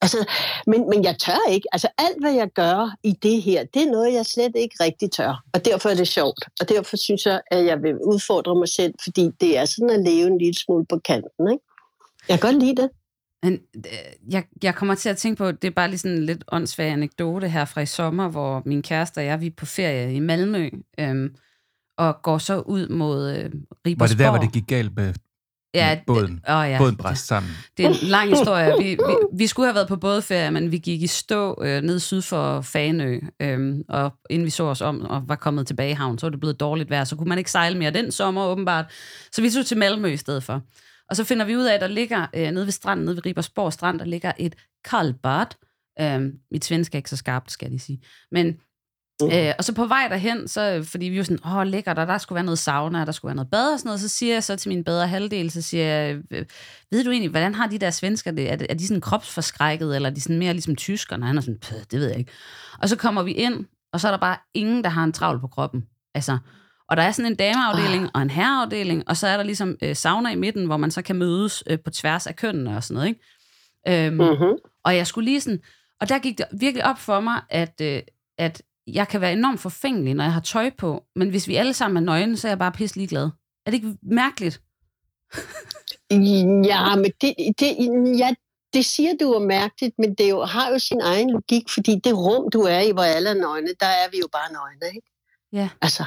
Altså, men, men jeg tør ikke. Altså, alt, hvad jeg gør i det her, det er noget, jeg slet ikke rigtig tør. Og derfor er det sjovt. Og derfor synes jeg, at jeg vil udfordre mig selv, fordi det er sådan at leve en lille smule på kanten. Ikke? Jeg kan godt lide det. Men øh, jeg, jeg kommer til at tænke på, det er bare lige sådan en lidt åndssvag anekdote her fra i sommer, hvor min kæreste og jeg, vi er på ferie i Malmø, øhm, og går så ud mod øh, Ribersborg. Var det der, hvor det gik galt med ja, båden? Åh, ja, båden bræst sammen. Det er en lang historie. Vi, vi, vi skulle have været på bådferie, men vi gik i stå øh, ned syd for Fanø, øh, og inden vi så os om og var kommet tilbage i havn, så var det blevet dårligt vejr, så kunne man ikke sejle mere den sommer åbenbart. Så vi tog til Malmø i stedet for. Og så finder vi ud af, at der ligger øh, nede ved stranden, nede ved Ribersborg Strand, der ligger et kaldbad. Øh, mit svensk er ikke så skarpt, skal jeg lige sige. Men, øh, og så på vej derhen, så, fordi vi var sådan, åh, lækker der, der skulle være noget sauna, der skulle være noget bad og sådan noget, så siger jeg så til min bedre halvdel, så siger jeg, øh, ved du egentlig, hvordan har de der svensker det? Er, er de sådan kropsforskrækket, eller er de sådan mere ligesom tyskerne? Han er sådan, det ved jeg ikke. Og så kommer vi ind, og så er der bare ingen, der har en travl på kroppen. Altså, og der er sådan en dameafdeling og en herreafdeling, og så er der ligesom øh, sauna i midten, hvor man så kan mødes øh, på tværs af kønnene og sådan noget, ikke? Øhm, Mm-hmm. Og jeg skulle lige sådan... Og der gik det virkelig op for mig, at, øh, at jeg kan være enormt forfængelig, når jeg har tøj på, men hvis vi alle sammen er nøgne, så er jeg bare pisse ligeglad. Er det ikke mærkeligt? Ja, men det, det, ja, det siger du er mærkeligt, men det jo, har jo sin egen logik, fordi det rum, du er i, hvor alle er nøgne, der er vi jo bare nøgne, ikke? Ja. Altså,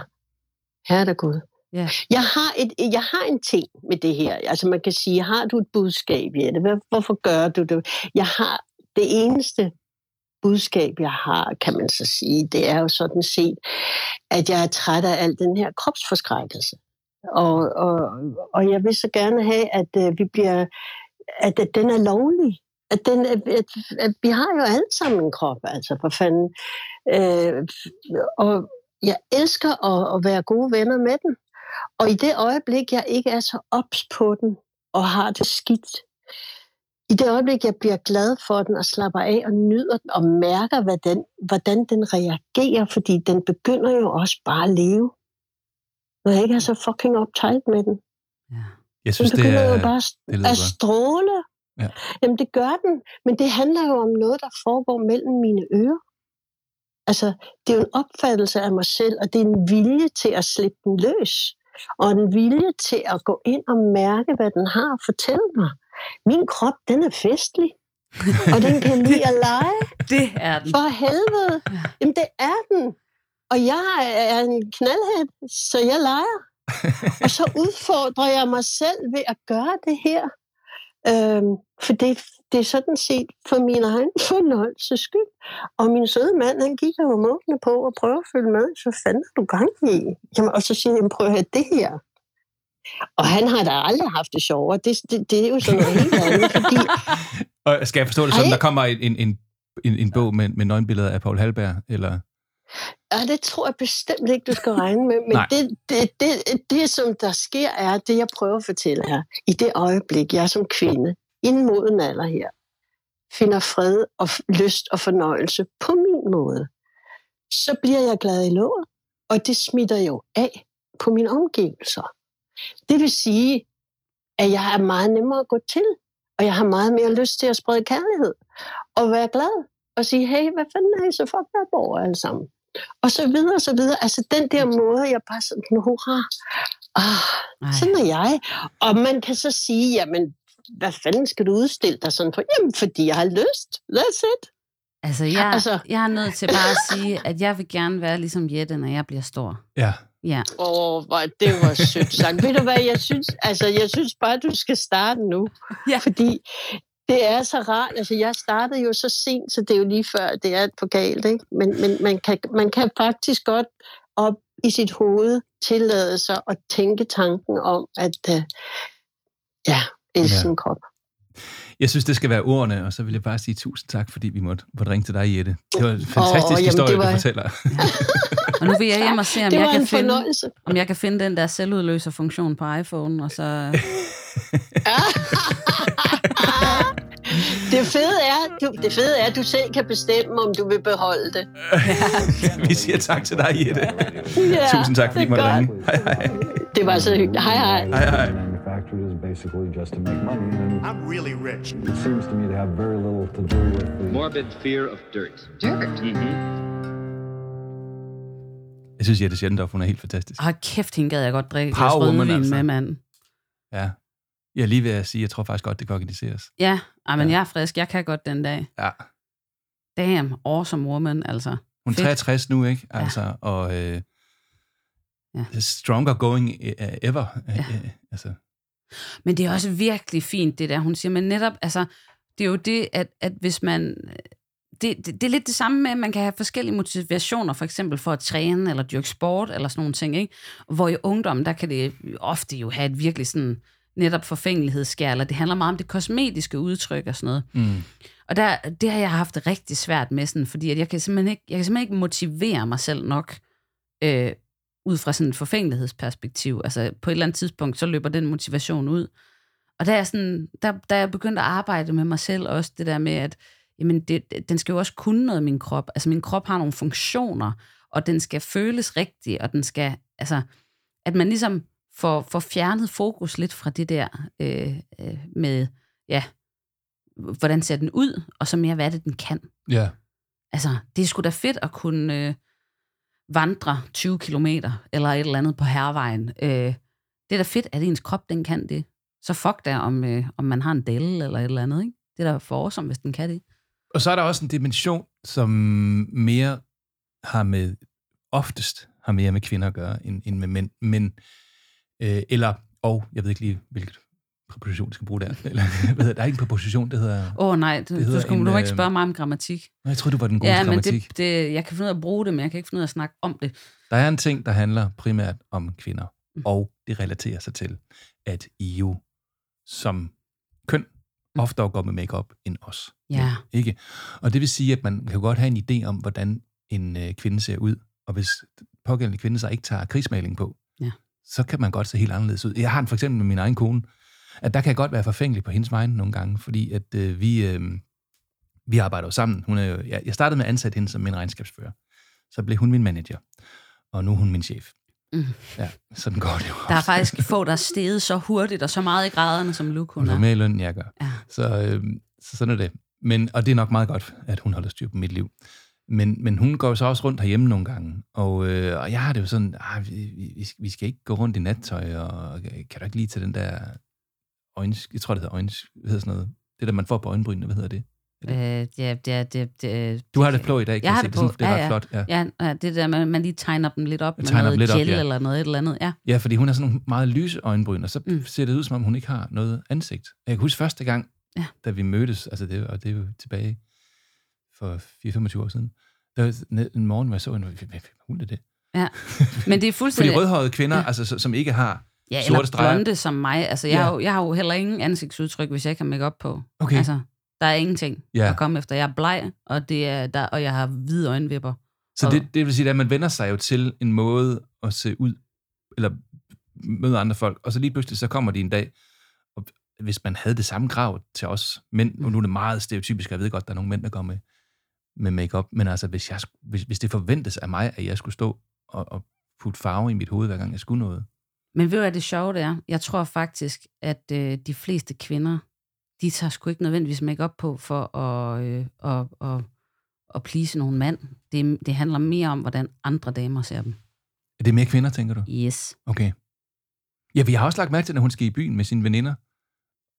herre der Gud. Ja. Jeg har, et, jeg har en ting med det her. Altså man kan sige, har du et budskab, Jette? Hvorfor gør du det? Jeg har det eneste budskab, jeg har, kan man så sige, det er jo sådan set, at jeg er træt af al den her kropsforskrækkelse. Og, og, og jeg vil så gerne have, at øh, vi bliver, at, at den er lovlig. At, den, at, at, at vi har jo alle sammen en krop, altså for fanden. Øh, og jeg elsker at, at være gode venner med den. Og i det øjeblik, jeg ikke er så ops på den, og har det skidt, i det øjeblik, jeg bliver glad for den, og slapper af og nyder den, og mærker, hvad den, hvordan den reagerer, fordi den begynder jo også bare at leve. Når jeg ikke er så fucking uptight med den. ja. Jeg Den synes, det begynder er... jo bare det at stråle. Ja. Jamen, det gør den. Men det handler jo om noget, der foregår mellem mine ører. Altså, det er jo en opfattelse af mig selv, og det er en vilje til at slippe den løs. Og en vilje til at gå ind og mærke, hvad den har at fortælle mig. Min krop, den er festlig. og den kan lide at lege. (laughs) Det er den. For helvede. Jamen, det er den. Og jeg er en knaldhat, så jeg leger. og så udfordrer jeg mig selv ved at gøre det her. Øhm, for det, det er sådan set for min egen (laughs) fornøjelses skyld. Og min søde mand, han kigger jo målene på og prøver at følge med. Så fanden er du gang i? Jamen, og så siger jeg, prøv at høre det her. Og han har da aldrig haft det sjovere. Det, det, det er jo sådan noget helt andet, fordi (laughs) Og skal jeg forstå det sådan, Ej. der kommer en, en, en, en, en bog med, med nøgenbilleder af Paul Halberg, eller... Ja, det tror jeg bestemt ikke, du skal regne med. Men det, det, det, det, som der sker, er det, jeg prøver at fortælle her. I det øjeblik, jeg som kvinde, i en moden alder her, finder fred og lyst og fornøjelse på min måde, så bliver jeg glad i låget, og det smitter jo af på mine omgivelser. Det vil sige, at jeg er meget nemmere at gå til, og jeg har meget mere lyst til at sprede kærlighed, og være glad, og sige, hey, hvad fanden er I så fuck der bor alle sammen? Og så videre, og så videre. Altså den der måde, jeg bare sådan, hurra, ah, sådan er jeg. Og man kan så sige, jamen, hvad fanden skal du udstille dig sådan for? Jamen, fordi jeg har lyst. That's it. Altså, jeg, Altså- altså, jeg er nødt til bare at sige, at jeg vil gerne være ligesom Jette, når jeg bliver stor. Ja. Ja. Åh, oh, det var sødt sagt. Ved du hvad, jeg synes, altså, jeg synes bare, du skal starte nu. Ja. Fordi Det er så rart. Altså, jeg startede jo så sent, så det er jo lige før, det er på galt. Ikke? Men, men man, kan, man kan faktisk godt op i sit hoved tillade sig at tænke tanken om, at uh, ja, elske Ja. sin krop. Jeg synes, det skal være ordene, og så vil jeg bare sige tusind tak, fordi vi måtte, måtte ringe til dig, Jette. Det var en fantastisk jamen, historie, det var- du fortæller. (laughs) Og nu vil jeg hjem og se, om, jeg kan, finde, om jeg kan finde den der selvudløser funktion på iPhone, og så... (laughs) Det fede er, du, det fede er, at du selv kan bestemme, om du vil beholde det. (laughs) vi siger tak til dig, Jette. Ja, Tusind tak, fordi det I er måtte godt. ringe. Hej, hej. Det var så hyggeligt. Hej, hej. Hej, hej. manufactured is basically just to make money, and I'm really rich. it seems to me to have very little to do with the Morbid fear of dirt. Dirt. Jeg synes, Jette Sjendorf, hun er helt fantastisk. Hold kæft, hende gad jeg godt drikke Power rødvin altså. med, mand. Ja. Jeg er lige ved at sige, jeg tror faktisk godt, det kan organiseres. Ja, men Ja. jeg er frisk. Jeg kan godt den dag. Ja. Damn, awesome woman, altså. Hun er Fedt. 63 nu, ikke? Altså, og øh, Ja. stronger going uh, ever. Ja. Uh, altså, Men det er også virkelig fint, det der, hun siger. Men netop, altså, det er jo det, at, at hvis man... Det, det, det er lidt det samme med, at man kan have forskellige motivationer, for eksempel for at træne eller dyrke sport eller sådan nogle ting, ikke? Hvor i ungdommen, der kan det ofte jo have et virkelig sådan netop forfængelighedsskær, eller det handler meget om det kosmetiske udtryk og sådan noget. mm. Og der, det har jeg haft rigtig svært med, sådan, fordi at jeg, kan simpelthen ikke, jeg kan simpelthen ikke motivere mig selv nok, øh, ud fra sådan et forfængelighedsperspektiv. Altså på et eller andet tidspunkt, så løber den motivation ud. Og der er, sådan, der, der er jeg begyndt at arbejde med mig selv også, det der med, at jamen det, den skal jo også kunne noget, min krop. Altså min krop har nogle funktioner, og den skal føles rigtig, og den skal, altså, at man ligesom får, får fjernet fokus lidt fra det der øh, øh, med, ja, hvordan ser den ud, og så mere, hvad det, den kan. Ja. Altså, det er sgu da fedt at kunne øh, vandre 20 kilometer, eller et eller andet på hervejen. Øh, det er da fedt, at ens krop, den kan det. Så fuck der, om, øh, om man har en del eller et eller andet, ikke? Det er da for awesome, hvis den kan det. Og så er der også en dimension, som mere har med, oftest har mere med kvinder at gøre, end, end med mænd. Men, øh, eller, og jeg ved ikke lige, hvilket præposition, skal bruge der. (laughs) Eller, hvad der er ikke en præposition, det hedder... Åh oh, nej, du, Det du, skal, en, du må ikke øh, spørge mig om grammatik. Jeg tror du var den gode Ja, men grammatik. det, det, jeg kan finde ud af at bruge det, men jeg kan ikke finde ud af at snakke om det. Der er en ting, der handler primært om kvinder, Mm. og det relaterer sig til, at I jo som. Oftere går med makeup end os. Ja. Ikke? Og det vil sige, at man kan godt have en idé om, hvordan en øh, kvinde ser ud, og hvis den pågældende kvinde så ikke tager krigsmaling på, Ja. så kan man godt se helt anderledes ud. Jeg har den for eksempel med min egen kone, at der kan jeg godt være forfængelig på hendes vegne nogle gange, fordi at øh, vi, øh, vi arbejder jo sammen. Hun er jo, jeg, jeg startede med at ansætte hende som min regnskabsfører. Så blev hun min manager, og nu er hun min chef. Mm. Ja, sådan går det jo Der er også. faktisk få, der er steget så hurtigt og så meget i graderne, som Luke hun er. mere i løn, jeg gør. Ja. Så, øh, så sådan er det. Men, og det er nok meget godt, at hun holder styr på mit liv. Men, men hun går så også rundt herhjemme nogle gange. Og, øh, og jeg har det jo sådan, ah, vi, vi, vi skal ikke gå rundt i nattøj, og kan du ikke lige til den der øjens, jeg tror, det hedder øjens, hvad hedder sådan noget? Det der, man får på øjenbrynene, hvad hedder det? Øh, det, er- det, det, Du har det på i dag, kan Jeg se. det er sådan-. Det er Ja, ja. flot, ja. Ja, det der med, at man lige tegner dem lidt op Jeg med noget lidt op, gel ja. eller noget et eller andet. Ja. Ja, fordi hun har sådan nogle meget lyse øjenbryn, og så Mm. ser det ud, som om hun ikke har noget ansigt. Jeg kan huske første gang, Ja. da vi mødtes, altså det, og det er jo tilbage for 4-25 år siden, der var en morgen, hvor jeg så hende, hvad hun er det? Ja. (laughs) Men det er Fordi fuldstændig... rødhårede kvinder, Ja. altså, så- som ikke har ja, sorte eller streger. blonde som mig. Altså, jeg, Ja. har jo, jeg har jo heller ingen ansigtsudtryk, hvis jeg ikke har make på. Okay. Altså, der er ingenting Ja. at komme efter. Jeg er bleg, og, det er, der, og jeg har hvide øjenvipper. Så Og- det, det vil sige, at man vender sig jo til en måde at se ud, eller møde andre folk, og så lige pludselig, så kommer de en dag, og hvis man havde det samme krav til os mænd, og nu er det meget stereotypisk, jeg ved godt, der er nogle mænd, der går med, med makeup, men altså, hvis, jeg, hvis, hvis det forventes af mig, at jeg skulle stå og, og putte farve i mit hoved, hver gang jeg skulle noget, Men ved du, hvad det sjove det er? Jeg tror faktisk, at øh, de fleste kvinder, de tager sgu ikke nødvendigvis make på for at, øh, at, at, at please nogle mand. Det, det handler mere om, hvordan andre damer ser dem. er det mere kvinder, tænker du? Yes. Okay. Ja, vi har også lagt mærke til, når hun skal i byen med sine veninder,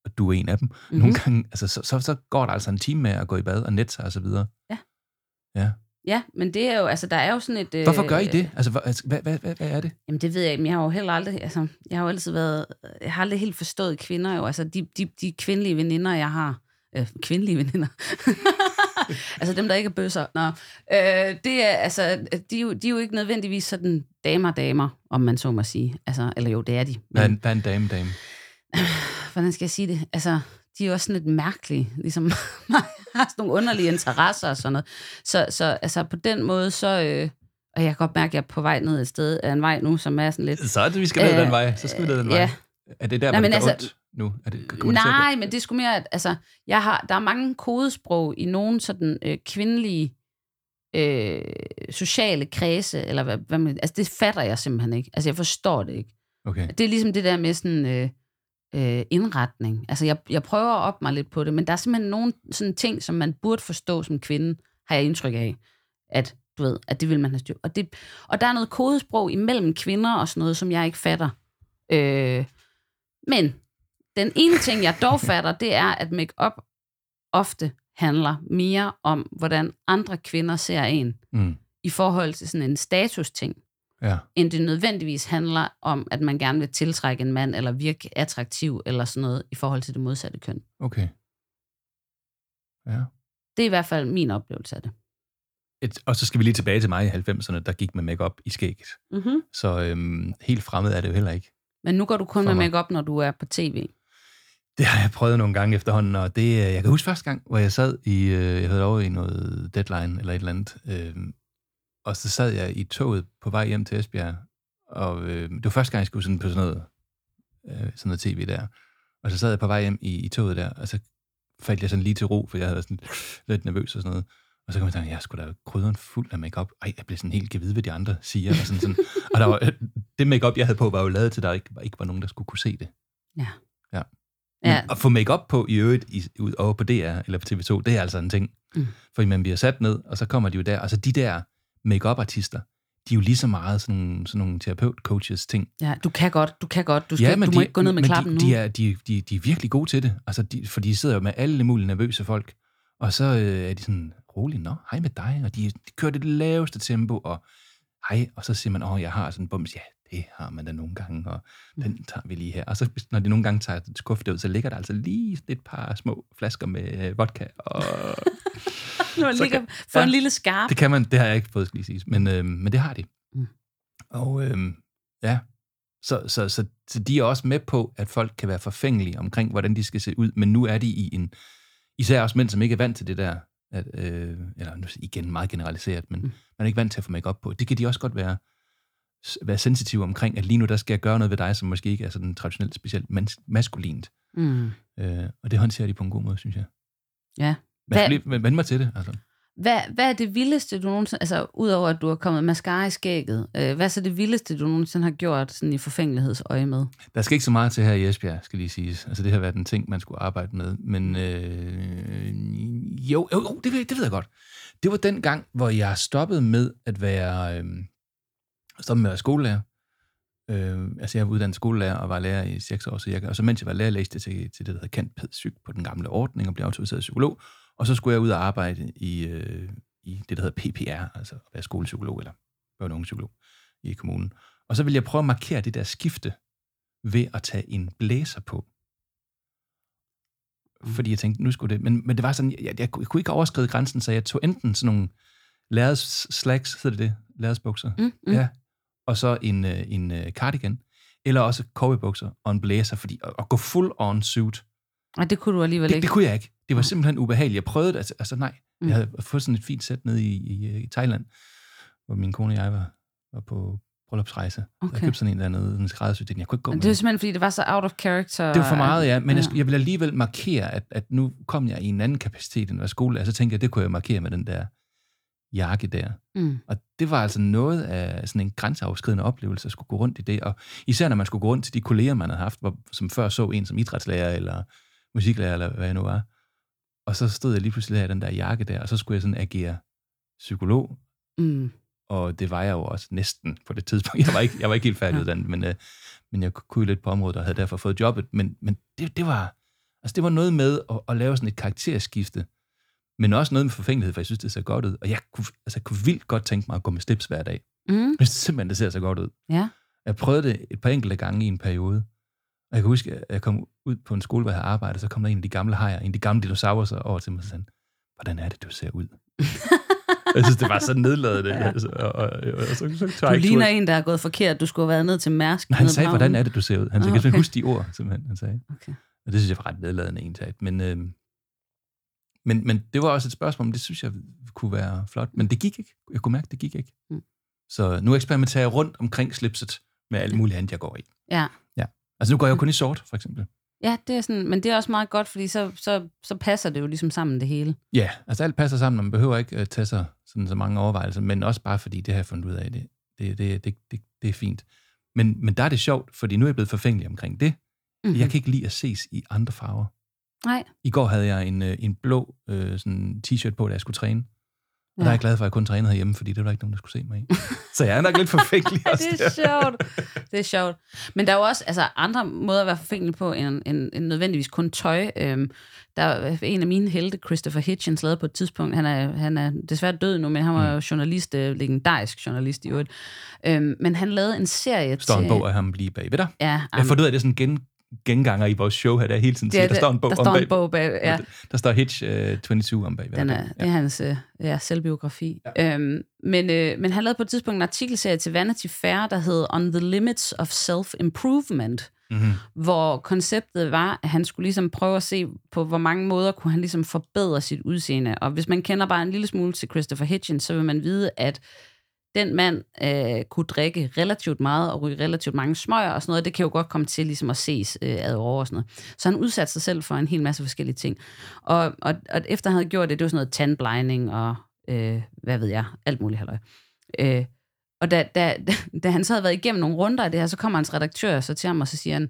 og du er en af dem, Mhm. mm-hmm. nogle gange, altså, så, så, så går der altså en time med at gå i bad og net sig og så videre. Ja. Ja. Ja, men det er jo, altså der er jo sådan et... Øh, Hvorfor gør I det? Altså, hvor- altså hvad, hvad, hvad, hvad er det? Jamen det ved jeg ikke, men jeg har jo heller aldrig, altså jeg har jo altid været, jeg har aldrig helt forstået kvinder jo, altså de, de, de kvindelige veninder, jeg har, Øh, kvindelige veninder. (laughs) altså dem, der ikke er bøsser. Nå. Øh, det er, altså, de, er jo, de er jo ikke nødvendigvis sådan damer-damer, om man så må sige. Altså, eller jo, det er de. Hvad er en, hvad er en dame-dame? hvordan skal jeg sige det? Altså, de er jo også sådan lidt mærkelige, ligesom (laughs) har sådan nogle underlige interesser og sådan noget. Så, så altså, på den måde, så... Øh, og jeg kan godt mærke, at jeg er på vej ned et sted af en vej nu, som er sådan lidt... Så er det, vi skal ned Øh, den vej. Så skal vi ned den vej. ja. Er det der, Nej, gør altså- ondt nu? Er det, Nej, men det er sgu mere, at altså, jeg har, der er mange kodesprog i nogle sådan øh, kvindelige øh, sociale kredse, eller hvad, hvad man, altså det fatter jeg simpelthen ikke. Altså jeg forstår det ikke. Okay. Det er ligesom det der med sådan øh, øh, indretning. Altså jeg, jeg prøver at op mig lidt på det, men der er simpelthen nogle sådan ting, som man burde forstå som kvinde, har jeg indtryk af, at du ved, at det vil man have styr. Og, det, og der er noget kodesprog imellem kvinder og sådan noget, som jeg ikke fatter. Øh, men den ene ting, jeg dog fatter, det er, at make-up ofte handler mere om, hvordan andre kvinder ser en Mm. i forhold til sådan en status-ting, Ja. end det nødvendigvis handler om, at man gerne vil tiltrække en mand, eller virke attraktiv, eller sådan noget, i forhold til det modsatte køn. Okay. Ja. Det er i hvert fald min oplevelse af det. Et, og så skal vi lige tilbage til mig i 90'erne, der gik med makeup i skægget. Mm-hmm. Så øhm, helt fremmed er det jo heller ikke. Men nu går du kun med makeup, når du er på tv. Det har jeg prøvet nogle gange efterhånden, og det, øh, jeg kan huske første gang, hvor jeg sad i, øh, jeg havde over i noget deadline eller et eller andet, øh, og så sad jeg i toget på vej hjem til Esbjerg, og øh, det var første gang, jeg skulle sådan på sådan noget, øh, sådan noget tv der, og så sad jeg på vej hjem i, i toget der, og så faldt jeg sådan lige til ro, for jeg havde været sådan lidt nervøs og sådan noget. Og så kom jeg til, at jeg skulle da krydderen fuld af makeup. Ej, jeg blev sådan helt gevid, hvad de andre siger. Og, sådan, sådan. og der var, det makeup jeg havde på, var jo lavet til, at der ikke, ikke var nogen, der skulle kunne se det. Ja. Ja. Ja. Men at få makeup på i øvrigt i, ud over på DR eller på TV2, det er altså en ting. Mm. Fordi man bliver sat ned, og så kommer de jo der. Altså de der makeup artister de er jo lige så meget sådan nogle, sådan nogle terapeut-coaches ting. Ja, du kan godt, du kan godt. Du, skal, ja, du må de, ikke gå ned med men klappen de, nu. de, er, de, de, de er virkelig gode til det. Altså, de, for de sidder jo med alle mulige nervøse folk. Og så øh, er de sådan, rolig, nå, hej med dig. Og de, de kører det laveste tempo, og hej. Og så siger man, åh, jeg har sådan en bums. Ja, det har man da nogle gange, og den tager vi lige her. Og så når de nogle gange tager et skuffe ud, så ligger der altså lige et par små flasker med øh, vodka. Og (laughs) (laughs) Nu så ligger kan- for ja. en lille skarp. det kan man, det har jeg ikke fået, skal lige sige. Men, øh, men det har de. Mm. Og øh, ja, så, så, så, så de er også med på, at folk kan være forfængelige omkring, hvordan de skal se ud, men nu er de i en, især også mænd, som ikke er vant til det der, at, øh, eller nu igen meget generaliseret, men mm. man er ikke vant til at få make på. Det kan de også godt være, være sensitive omkring, at lige nu der skal jeg gøre noget ved dig, som måske ikke er sådan traditionelt specielt mas- maskulint. Mm. Øh, og det håndterer de på en god måde, synes jeg. Ja. Skal Hvad- lige vende mig til det. Altså. Hvad, hvad er det vildeste, du nogensinde... Altså, udover at du har kommet mascara i skægget, øh, hvad er så det vildeste, du nogensinde har gjort sådan i forfængelighedsøje med? Der skal ikke så meget til her i Esbjerg, skal lige siges. Altså, det har været en ting, man skulle arbejde med. Men øh, jo, jo, jo det, ved, det ved jeg godt. Det var den gang, hvor jeg stoppede med at være, øh, stoppede med at være skolelærer. Øh, altså, jeg var uddannet skolelærer og var lærer i seks år cirka. Og så mens jeg var lærer, læste jeg til, til det, der hedder Psyk på den gamle ordning og blev autoriseret psykolog. Og så skulle jeg ud og arbejde i, øh, i det, der hedder PPR, altså at være skolepsykolog eller børne- og ungepsykolog i kommunen. Og så ville jeg prøve at markere det der skifte ved at tage en blæser på. Fordi jeg tænkte, nu skulle det... Men, men det var sådan, jeg, jeg, jeg kunne ikke overskride grænsen, så jeg tog enten sådan nogle lærreds slacks, hedder det det? Lærredsbukser. Mm, mm. Ja. Og så en, øh, en øh, cardigan. Eller også cowboybukser og en blæser, fordi at, at gå full on suit, Og det kunne du alligevel det, ikke. det kunne jeg ikke. Det var simpelthen ubehageligt. Jeg prøvede det, altså, altså nej. Mm. Jeg havde fået sådan et fint sæt nede i, i, i Thailand, hvor min kone og jeg var, var på bryllupsrejse. Okay. Jeg købte sådan en dernede, en skræddersyet. Jeg kunne ikke gå Men med det er den. simpelthen, fordi det var så out of character. Det var for meget, ja. Men ja. Jeg, jeg ville alligevel markere, at, at nu kom jeg i en anden kapacitet, end at være skolelærer. Så tænkte jeg, det kunne jeg markere med den der jakke der. Mm. Og det var altså noget af sådan en grænseoverskridende oplevelse at skulle gå rundt i det. Og især når man skulle gå rundt til de kolleger, man havde haft, hvor, som før så en som idrætslærer eller musiklærer, eller hvad jeg nu var. Og så stod jeg lige pludselig i den der jakke der, og så skulle jeg sådan agere psykolog. Mm. Og det var jeg jo også næsten på det tidspunkt. Jeg var ikke, jeg var ikke helt færdiguddannet, men, øh, men jeg kunne lidt på området og havde derfor fået jobbet. Men, men det, det, var, altså det var noget med at, at lave sådan et karakterskifte, men også noget med forfængelighed, for jeg synes, det ser godt ud. Og jeg kunne, altså, jeg kunne vildt godt tænke mig at gå med slips hver dag. Mm. Jeg synes simpelthen, det ser så godt ud. Ja. Jeg prøvede det et par enkelte gange i en periode. Og jeg kan huske, at jeg kom ud på en skole, hvor jeg havde arbejdet, så kom der en af de gamle hajer, en af de gamle dinosaurer over til mig og sagde, hvordan er det, du ser ud? (laughs) jeg synes, det var så nedladende. ja. altså, og, og, og, og, så, så Du ligner en, der er gået forkert. Du skulle have været ned til Mærsk. Nej, han sagde, hvordan er det, du ser ud? Han sagde, okay. okay. huske de ord, simpelthen, han sagde. Okay. Og det synes jeg var ret nedladende egentlig. Men, øh, men, men det var også et spørgsmål, men det synes jeg kunne være flot. Men det gik ikke. Jeg kunne mærke, det gik ikke. Mm. Så nu eksperimenterer jeg rundt omkring slipset med alt muligt andet, jeg går i. Ja. Ja. Altså nu går jeg jo kun i sort, for eksempel. Ja, det er sådan, men det er også meget godt, fordi så, så, så passer det jo ligesom sammen det hele. Ja, altså alt passer sammen, og man behøver ikke uh, tage sig sådan så mange overvejelser, men også bare fordi, det har jeg fundet ud af, det, det, det, det, det, det er fint. Men, men der er det sjovt, fordi nu er jeg blevet forfængelig omkring det. Mhm. Mm. Jeg kan ikke lide at ses i andre farver. Nej. I går havde jeg en, øh, en blå øh, sådan t-shirt på, da jeg skulle træne. Og Ja. der er jeg glad for, at jeg kun trænede herhjemme, fordi det var der ikke nogen, der skulle se mig i. (laughs) Så jeg er nok lidt forfængelig (laughs) også det er sjovt. Det er sjovt. Men der er jo også altså, andre måder at være forfængelig på, end, end, end nødvendigvis kun tøj. Øhm, der er en af mine helte, Christopher Hitchens, lavede på et tidspunkt, han er, han er desværre død nu, men han var jo journalist, øh, legendarisk journalist i øvrigt. Øhm, men han lavede en serie står til... en bog af ham lige bag ved dig. Ja, Jeg am- får det er sådan en gen, genganger i vores show her, der hele tiden er siger, der det. står en bog Der om står en bog bag, ja. Der, der står Hitch uh, 22 om bag. Den er, det er hans øh, ja, selvbiografi. Ja. Øhm, men, øh, men han lavede på et tidspunkt en artikelserie til Vanity Fair, der hed On the Limits of Self-Improvement, Mm-hmm. hvor konceptet var, at han skulle ligesom prøve at se på, hvor mange måder kunne han ligesom forbedre sit udseende. Og hvis man kender bare en lille smule til Christopher Hitchens, så vil man vide, at den mand øh, kunne drikke relativt meget og ryge relativt mange smøger og sådan noget. Det kan jo godt komme til ligesom at ses øh, ad over og sådan noget. Så han udsatte sig selv for en hel masse forskellige ting. Og, og, og efter han havde gjort det, det var sådan noget tandblinding og øh, hvad ved jeg, alt muligt halløj. Øh, og da, da, (laughs) da han så havde været igennem nogle runder af det her, så kommer hans redaktør så til ham, og så siger han,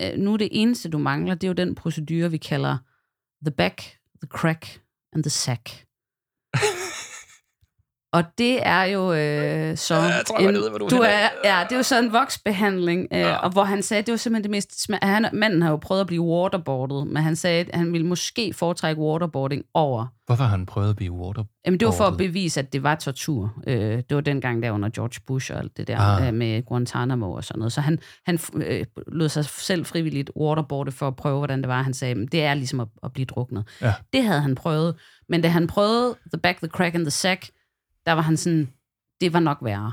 øh, nu er det eneste, du mangler, det er jo den procedure, vi kalder the back, the crack and the sack. (laughs) Og det er jo øh, så... jeg tror, jeg ved, du er du er, ja, det er jo så en voksbehandling, øh, Ja. og hvor han sagde, det var simpelthen det mest... Han, manden har jo prøvet at blive waterboardet, men han sagde, at han ville måske foretrække waterboarding over Hvorfor har han prøvet at blive water? Jamen, det var for at bevise, at det var tortur. Øh, det var dengang der under George Bush og alt det der Ah. øh, med Guantanamo og sådan noget. Så han, han øh, lod sig selv frivilligt waterboarde for at prøve, hvordan det var. Han sagde, "Men det er ligesom at, at blive druknet. Ja. Det havde han prøvet. Men da han prøvede The Back, The Crack and The Sack, der var han sådan, det var nok værre.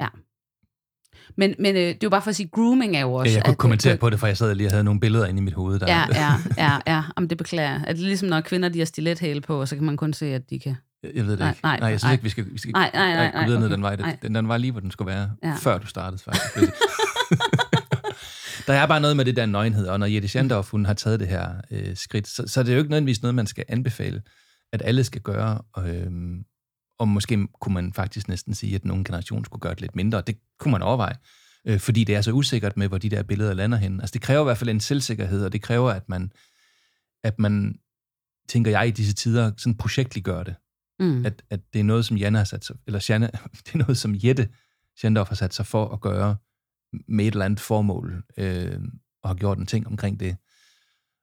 Ja. Men, men øh, det er jo bare for at sige, grooming er jo også... Ja, jeg kunne at- kommentere på det, for jeg sad lige og havde nogle billeder inde i mit hoved. Der, Ja, ja, ja, ja. Jamen, det beklager jeg. Er det ligesom, når kvinder de har stilethæle på, og så kan man kun se, at de kan... Jeg ved det Nej, ikke. nej, nej, jeg synes nej. ikke, vi skal, vi skal Nej, nej, nej, gå videre nej, ned okay. den vej. Nej. Den, den var lige, hvor den skulle være, Ja. før du startede faktisk. der er bare noget med det der nøgenhed, og når Jette Schandorf, hun har taget det her øh, skridt, så, så er det jo ikke nødvendigvis noget, man skal anbefale, at alle skal gøre. Øh, og måske kunne man faktisk næsten sige, at nogen generation skulle gøre det lidt mindre. Det kunne man overveje, øh, fordi det er så usikkert med, hvor de der billeder lander hen. Altså det kræver i hvert fald en selvsikkerhed, og det kræver, at man, at man tænker jeg i disse tider, sådan projektliggør det Mm. at, at det er noget, som Janne har sat sig, eller Janne, (laughs) det er noget, som Jette Schandorf har sat sig for at gøre med et eller andet formål, øh, og har gjort en ting omkring det.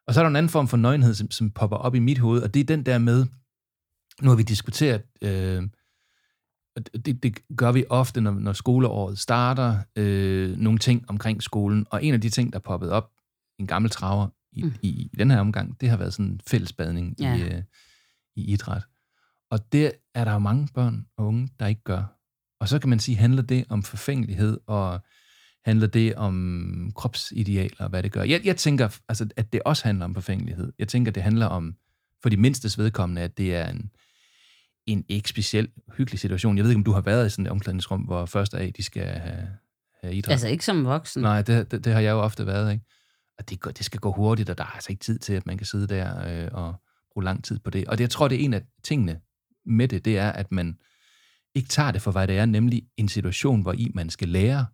Og så er der en anden form for nøgenhed, som, som popper op i mit hoved, og det er den der med, nu har vi diskuteret, øh, og det, det gør vi ofte, når, når skoleåret starter, øh, nogle ting omkring skolen, og en af de ting, der er poppet op en gammel traver i, Mm. mm. i, i den her omgang, det har været sådan en fællesbadning Ja. i, øh, i idræt. Og det er der jo mange børn og unge, der ikke gør. Og så kan man sige, handler det om forfængelighed, og handler det om kropsidealer, og hvad det gør. Jeg, jeg tænker, altså, at det også handler om forfængelighed. Jeg tænker, det handler om, for de mindstes vedkommende, at det er en, en ikke specielt hyggelig situation. Jeg ved ikke, om du har været i sådan et omklædningsrum, hvor første af, de skal have, have idræt. Altså ikke som voksen. Nej, det, det, det har jeg jo ofte været, ikke? Og det, det skal gå hurtigt, og der er altså ikke tid til, at man kan sidde der øh, og bruge lang tid på det. Og det, jeg tror, det er en af tingene med det, det er, at man ikke tager det for, hvad det er, nemlig en situation, hvor i man skal lære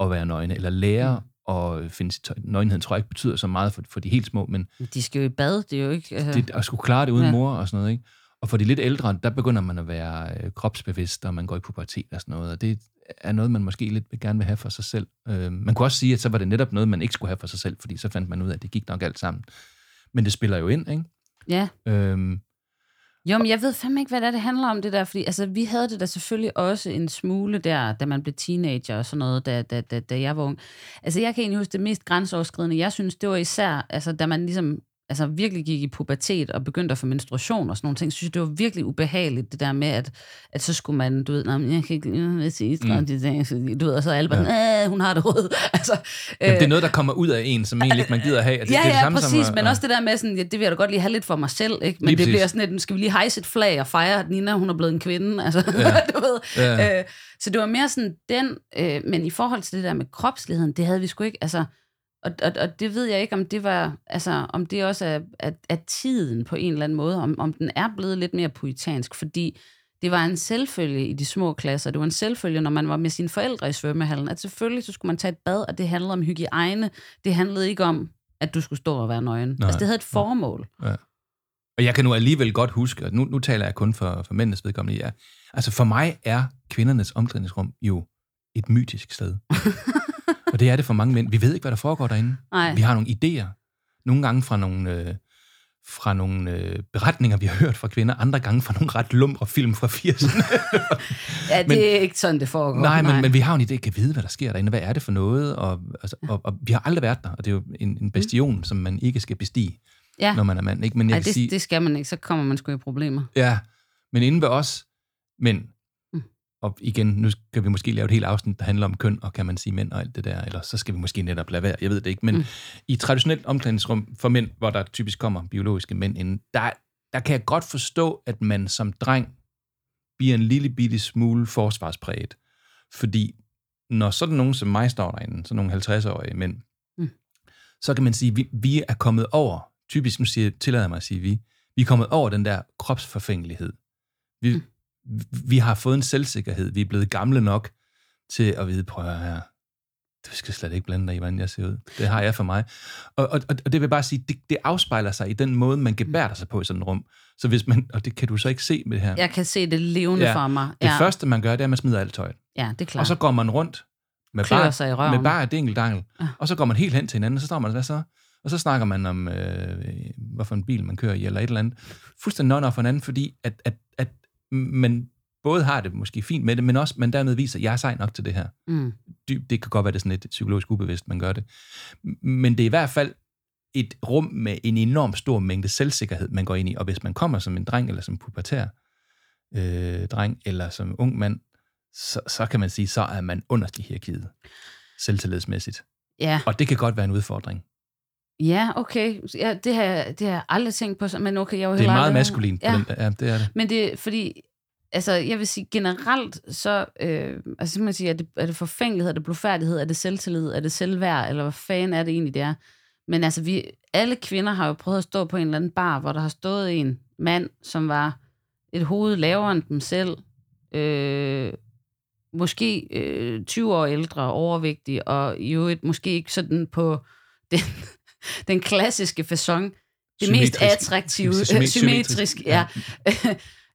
at være nøgne, eller lære Mm. at finde sit tøj. Nøgenheden tror jeg ikke betyder så meget for, for de helt små, men De skal jo i bad, det er jo ikke... Altså, det, at skulle klare det uden ja. mor og sådan noget, ikke? Og for de lidt ældre, der begynder man at være øh, kropsbevidst, og man går i pubertet og sådan noget, og det er noget, man måske lidt gerne vil have for sig selv. Øh, man kunne også sige, at så var det netop noget, man ikke skulle have for sig selv, fordi så fandt man ud af, at det gik nok alt sammen. Men det spiller jo ind, ikke? ja, Øhm, Jo, men jeg ved fandme ikke, hvad det, er, det handler om, det der, fordi altså, vi havde det da selvfølgelig også en smule der, da man blev teenager og sådan noget, da, da, da, da jeg var ung. Altså, jeg kan egentlig huske det mest grænseoverskridende, jeg synes, det var især, altså, da man ligesom altså virkelig gik i pubertet og begyndte at få menstruation og sådan nogle ting, synes jeg, det var virkelig ubehageligt, det der med, at, at så skulle man, du ved, nej, jeg kan ikke sige, mm. du ved, og så er alle bare, ja. hun har det rød. (laughs) altså, Jamen, det er noget, der kommer ud af en, som egentlig ikke man gider have. Det, ja, det er det ja, samme, præcis, som, men også det der med, sådan, ja, det vil jeg da godt lige have lidt for mig selv, ikke? men Lige det bliver præcis. sådan, at nu skal vi lige hejse et flag og fejre, at Nina, hun er blevet en kvinde, altså, (laughs) Ja. du ved. Ja. Øh, så det var mere sådan den, øh, men i forhold til det der med kropsligheden, det havde vi sgu ikke, altså, og, og, og det ved jeg ikke, om det var, altså, om det også er, er, er tiden på en eller anden måde, om, om den er blevet lidt mere poetansk, fordi det var en selvfølge i de små klasser. Det var en selvfølge, når man var med sine forældre i svømmehallen, at selvfølgelig så skulle man tage et bad, og det handlede om hygiejne. Det handlede ikke om, at du skulle stå og være nøgen. Nej. Altså, det havde et formål. Ja. Og jeg kan nu alligevel godt huske, og nu, nu taler jeg kun for, for mændenes vedkommende, ja. altså for mig er kvindernes omklædningsrum jo et mytisk sted. (laughs) og det er det for mange mænd. Vi ved ikke, hvad der foregår derinde. Nej. Vi har nogle idéer. Nogle gange fra nogle, øh, fra nogle øh, beretninger, vi har hørt fra kvinder. Andre gange fra nogle ret lumre film fra 80'erne. (laughs) Ja, det Men- er ikke sådan, det foregår. Nej, men, men vi har jo en idé, kan vide, hvad der sker derinde. Hvad er det for noget? Og, altså, og, og vi har aldrig været der, og det er jo en, en bastion, mm. som man ikke skal bestige, ja. når man er mand. Ikke? Men jeg Ej, det, sige, det skal man ikke, så kommer man sgu i problemer. Ja, men inden ved os, men, Mm. Og igen, nu skal vi måske lave et helt afsnit, der handler om køn, og kan man sige mænd og alt det der, eller så skal vi måske netop lade være, jeg ved det ikke, men mm. i traditionelt omklædningsrum for mænd, hvor der typisk kommer biologiske mænd inden, der, der kan jeg godt forstå, at man som dreng bliver en lille bitte smule forsvarspræget, fordi når sådan nogen som mig står derinde, sådan nogle 50-årige mænd, Mm. så kan man sige, at vi, vi er kommet over, typisk, nu siger, tillader jeg mig at sige vi, vi er kommet over den der kropsforfængelighed. Vi, mm. Vi har fået en selvsikkerhed. Vi er blevet gamle nok til at vide, prøv her, du skal slet ikke blande dig i, hvordan jeg ser ud. Det har jeg for mig. Og, og, og det vil bare sige, det, det afspejler sig i den måde, man gebærder sig på i sådan et rum. Så hvis man, og det kan du så ikke se med det her. Jeg kan se det levende Ja, for mig. Det Ja, første, man gør, det er, at man smider alt tøjet. ja det er klart. Og så går man rundt med Klør bare, sig i røven. med bare dingeldangel. Ja. Og så går man helt hen til hinanden, og så står man, hvad så? Og så snakker man om, øh, hvorfor en bil man kører i, eller et eller andet. Fuldstændig non for hinanden, fordi at, at, at man både har det måske fint med det, men også man dermed viser, at jeg er sej nok til det her. Mm. Dyb- Det kan godt være, det er sådan lidt psykologisk ubevidst, man gør det. Men det er i hvert fald et rum med en enorm stor mængde selvsikkerhed, man går ind i. Og hvis man kommer som en dreng, eller som pubertær øh, dreng, eller som ung mand, så, så kan man sige, så er man underst i hierarkiet, selvtillidsmæssigt. Ja. Og det kan godt være en udfordring. Ja, okay. Ja, det, har, jeg- det har jeg aldrig tænkt på, men okay, jeg var Det er meget maskulint. Ja. Ja. Den, ja, det er det. Men det er fordi, altså jeg vil sige generelt, så øh, altså, så man sige, er det, er det forfængelighed, er det blufærdighed, er det selvtillid, er det selvværd, eller hvad fanden er det egentlig, det er? Men altså, vi, alle kvinder har jo prøvet at stå på en eller anden bar, hvor der har stået en mand, som var et hoved lavere end dem selv, øh, måske øh, 20 år ældre, overvægtig, og i øvrigt måske ikke sådan på (laughs) den, (laughs) den klassiske façon, det mest Symmetrisk. attraktive, Symmetrisk, symmetrisk, ja.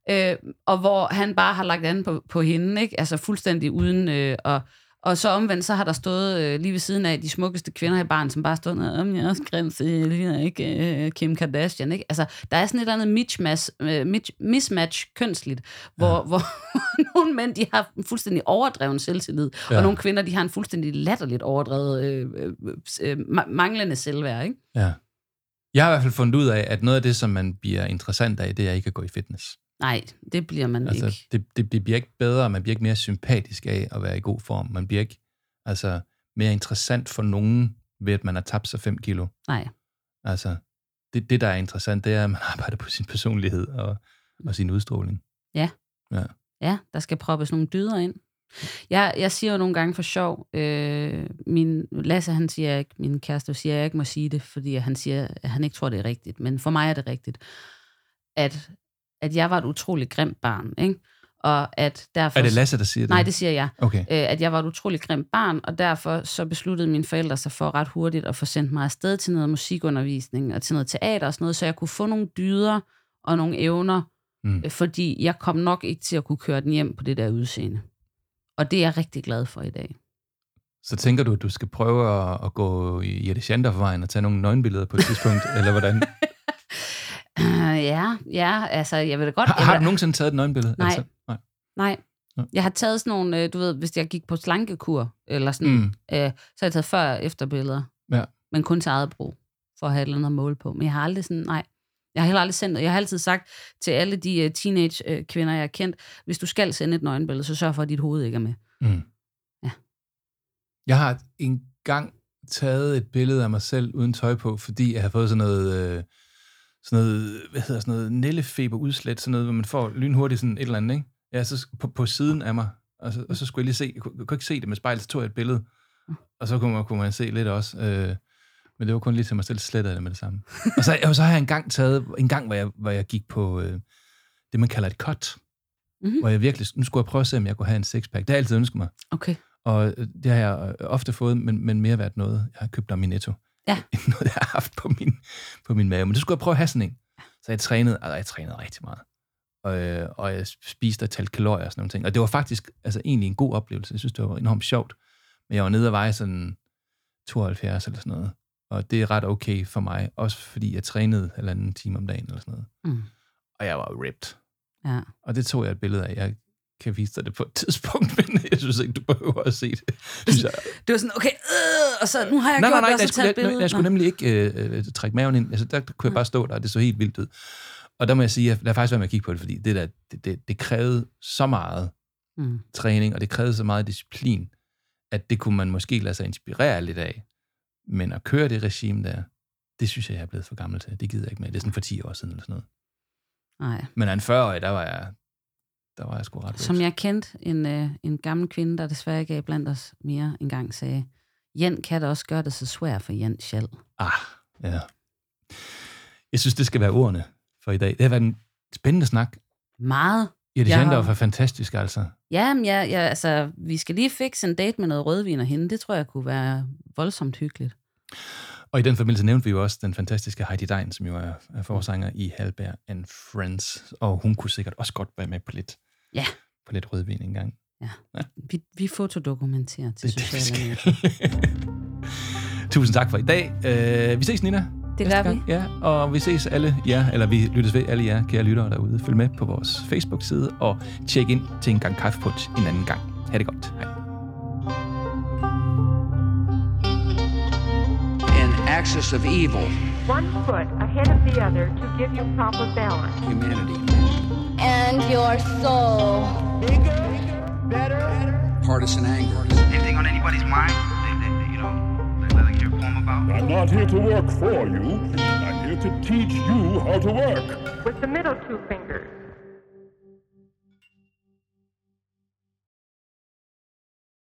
(laughs) øh, og hvor han bare har lagt an på, på hende, ikke? altså fuldstændig uden, øh, og, og så omvendt, så har der stået øh, lige ved siden af de smukkeste kvinder i barn, som bare stod, om jeg er også grim, så jeg ligner ikke øh, Kim Kardashian, ikke? Altså, der er sådan et eller andet mismatch, øh, mismatch kønsligt, hvor, ja. hvor (laughs) nogle mænd, de har en fuldstændig overdreven selvtillid, ja. Ja. og nogle kvinder, de har en fuldstændig latterligt overdrevet øh, øh, øh, ma- manglende selvværd, ikke? Ja. Jeg har i hvert fald fundet ud af, at noget af det, som man bliver interessant af, det er ikke at gå i fitness. Nej, det bliver man Altså, ikke. det, det, det bliver ikke bedre, man bliver ikke mere sympatisk af at være i god form. Man bliver ikke altså, mere interessant for nogen ved, at man har tabt sig 5 kilo. Nej. Altså, det, det, der er interessant, det er, at man (laughs) arbejder på sin personlighed og, og sin udstråling. Ja. Ja. Ja, der skal proppes nogle dyder ind. Jeg, jeg siger jo nogle gange for sjov, øh, min, Lasse han siger ikke, min kæreste siger, at jeg ikke må sige det, fordi han siger, at han ikke tror, det er rigtigt. Men for mig er det rigtigt, at, at jeg var et utroligt grimt barn. Ikke? Og at derfor, Er det Lasse, der siger det? Nej, det siger jeg. Okay. Øh, at jeg var et utroligt grimt barn, og derfor så besluttede mine forældre sig for ret hurtigt at få sendt mig afsted til noget musikundervisning og til noget teater og sådan noget, så jeg kunne få nogle dyder og nogle evner, Mm. øh, fordi jeg kom nok ikke til at kunne køre den hjem på det der udseende. Og det er jeg rigtig glad for i dag. Så tænker du, at du skal prøve at, at gå i Jette Schandervejen og tage nogle nøgenbilleder på et tidspunkt, (laughs) eller hvordan? Øh, ja, ja, altså, jeg vil da godt... Har, har du nogensinde taget et nøgenbillede? Nej. Altså, nej. Nej. Jeg har taget sådan nogle, øh, du ved, hvis jeg gik på slankekur, eller sådan, Mm. øh, så har jeg taget før- og efterbilleder. Ja. Men kun til eget brug, for at have et eller andet at måle på. Men jeg har aldrig sådan, nej. Jeg har heller aldrig sendt, jeg har altid sagt til alle de uh, teenage-kvinder, jeg har kendt, hvis du skal sende et nøgenbillede, så sørg for, at dit hoved ikke er med. Mm. Ja. Jeg har engang taget et billede af mig selv uden tøj på, fordi jeg har fået sådan noget, øh, sådan noget hvad hedder sådan noget, nællefeberudslæt, sådan noget, hvor man får lynhurtigt sådan et eller andet, ikke? Ja, så på, på siden af mig, og så, og så skulle jeg lige se, jeg kunne, jeg kunne ikke se det med spejl, så tog jeg et billede, og så kunne man, kunne man se lidt også, øh, men det var kun lige til mig selv, slettede det med det samme. og, så, og så har jeg engang taget, en gang, hvor jeg, hvor jeg gik på øh, det, man kalder et cut, Mhm. hvor jeg virkelig, nu skulle jeg prøve at se, om jeg kunne have en sixpack. Det har jeg altid ønsket mig. Okay. Og øh, det har jeg øh, ofte fået, men, men mere været noget, jeg har købt om i Netto. Ja. (laughs) End noget, jeg har haft på min, på min mave. Men det skulle jeg prøve at have sådan en. Så jeg trænede, altså jeg trænede rigtig meget. Og, øh, og jeg spiste og talte kalorier og sådan nogle ting. Og det var faktisk altså, egentlig en god oplevelse. Jeg synes, det var enormt sjovt. Men jeg var nede og veje sådan 72 eller sådan noget. Og det er ret okay for mig. Også fordi jeg trænede halvanden time om dagen eller sådan noget. Mm. Og jeg var ripped. Ja. Og det tog jeg et billede af. Jeg kan vise dig det på et tidspunkt, (laughs) men jeg synes ikke, du behøver at se det. Synes jeg. Det var sådan, okay, øh, og så nu har jeg Nej, gjort nej, nej, det, og jeg så skulle, taget billede. jeg skulle nemlig ikke øh, trække maven ind. Altså, der kunne jeg bare stå der, og det så helt vildt ud. Og der må jeg sige, at lad faktisk være med at kigge på det, fordi det, der, det, det, det krævede så meget Mm. træning, og det krævede så meget disciplin, at det kunne man måske lade sig inspirere lidt af. Men at køre det regime der, det synes jeg, jeg er blevet for gammel til. Det gider jeg ikke med. Det er sådan for 10 år siden eller sådan noget. Nej. Men af en 40-årig, der var jeg, der var jeg sgu ret Som jeg kendte en, øh, en gammel kvinde, der desværre ikke er blandt os mere engang, sagde, Jen kan da også gøre det så svært for Jen selv. Ah, ja. Jeg synes, det skal være ordene for i dag. Det har været en spændende snak. Meget. Eddie Jeg har- Schandorf er fantastisk, altså. Ja, men ja, ja, altså, vi skal lige fikse en date med noget rødvin og hende. Det tror jeg kunne være voldsomt hyggeligt. Og i den forbindelse nævnte vi jo også den fantastiske Heidi Dein, som jo er, er forsanger i Halberg and Friends. Og hun kunne sikkert også godt være med på lidt, Ja. på lidt rødvin engang. Vi, vi fotodokumenterer til Det sociale medier. (laughs) Tusind tak for i dag. Uh, vi ses, Nina. Det gør vi. Ja, og vi ses alle jer, eller vi lyttes ved alle jer, kære lyttere derude. Følg med på vores Facebook-side, og tjek ind til en gang kaffepunch en anden gang. Ha' det godt. Hej. An axis of evil, One foot ahead of the other to give you proper balance. humanity. And your soul. Bigger, better, partisan anger. Anything on anybody's mind? That, that, you know, that, that like your poem about? I'm not here to work for you. I'm here to teach you how to work. With the middle two fingers.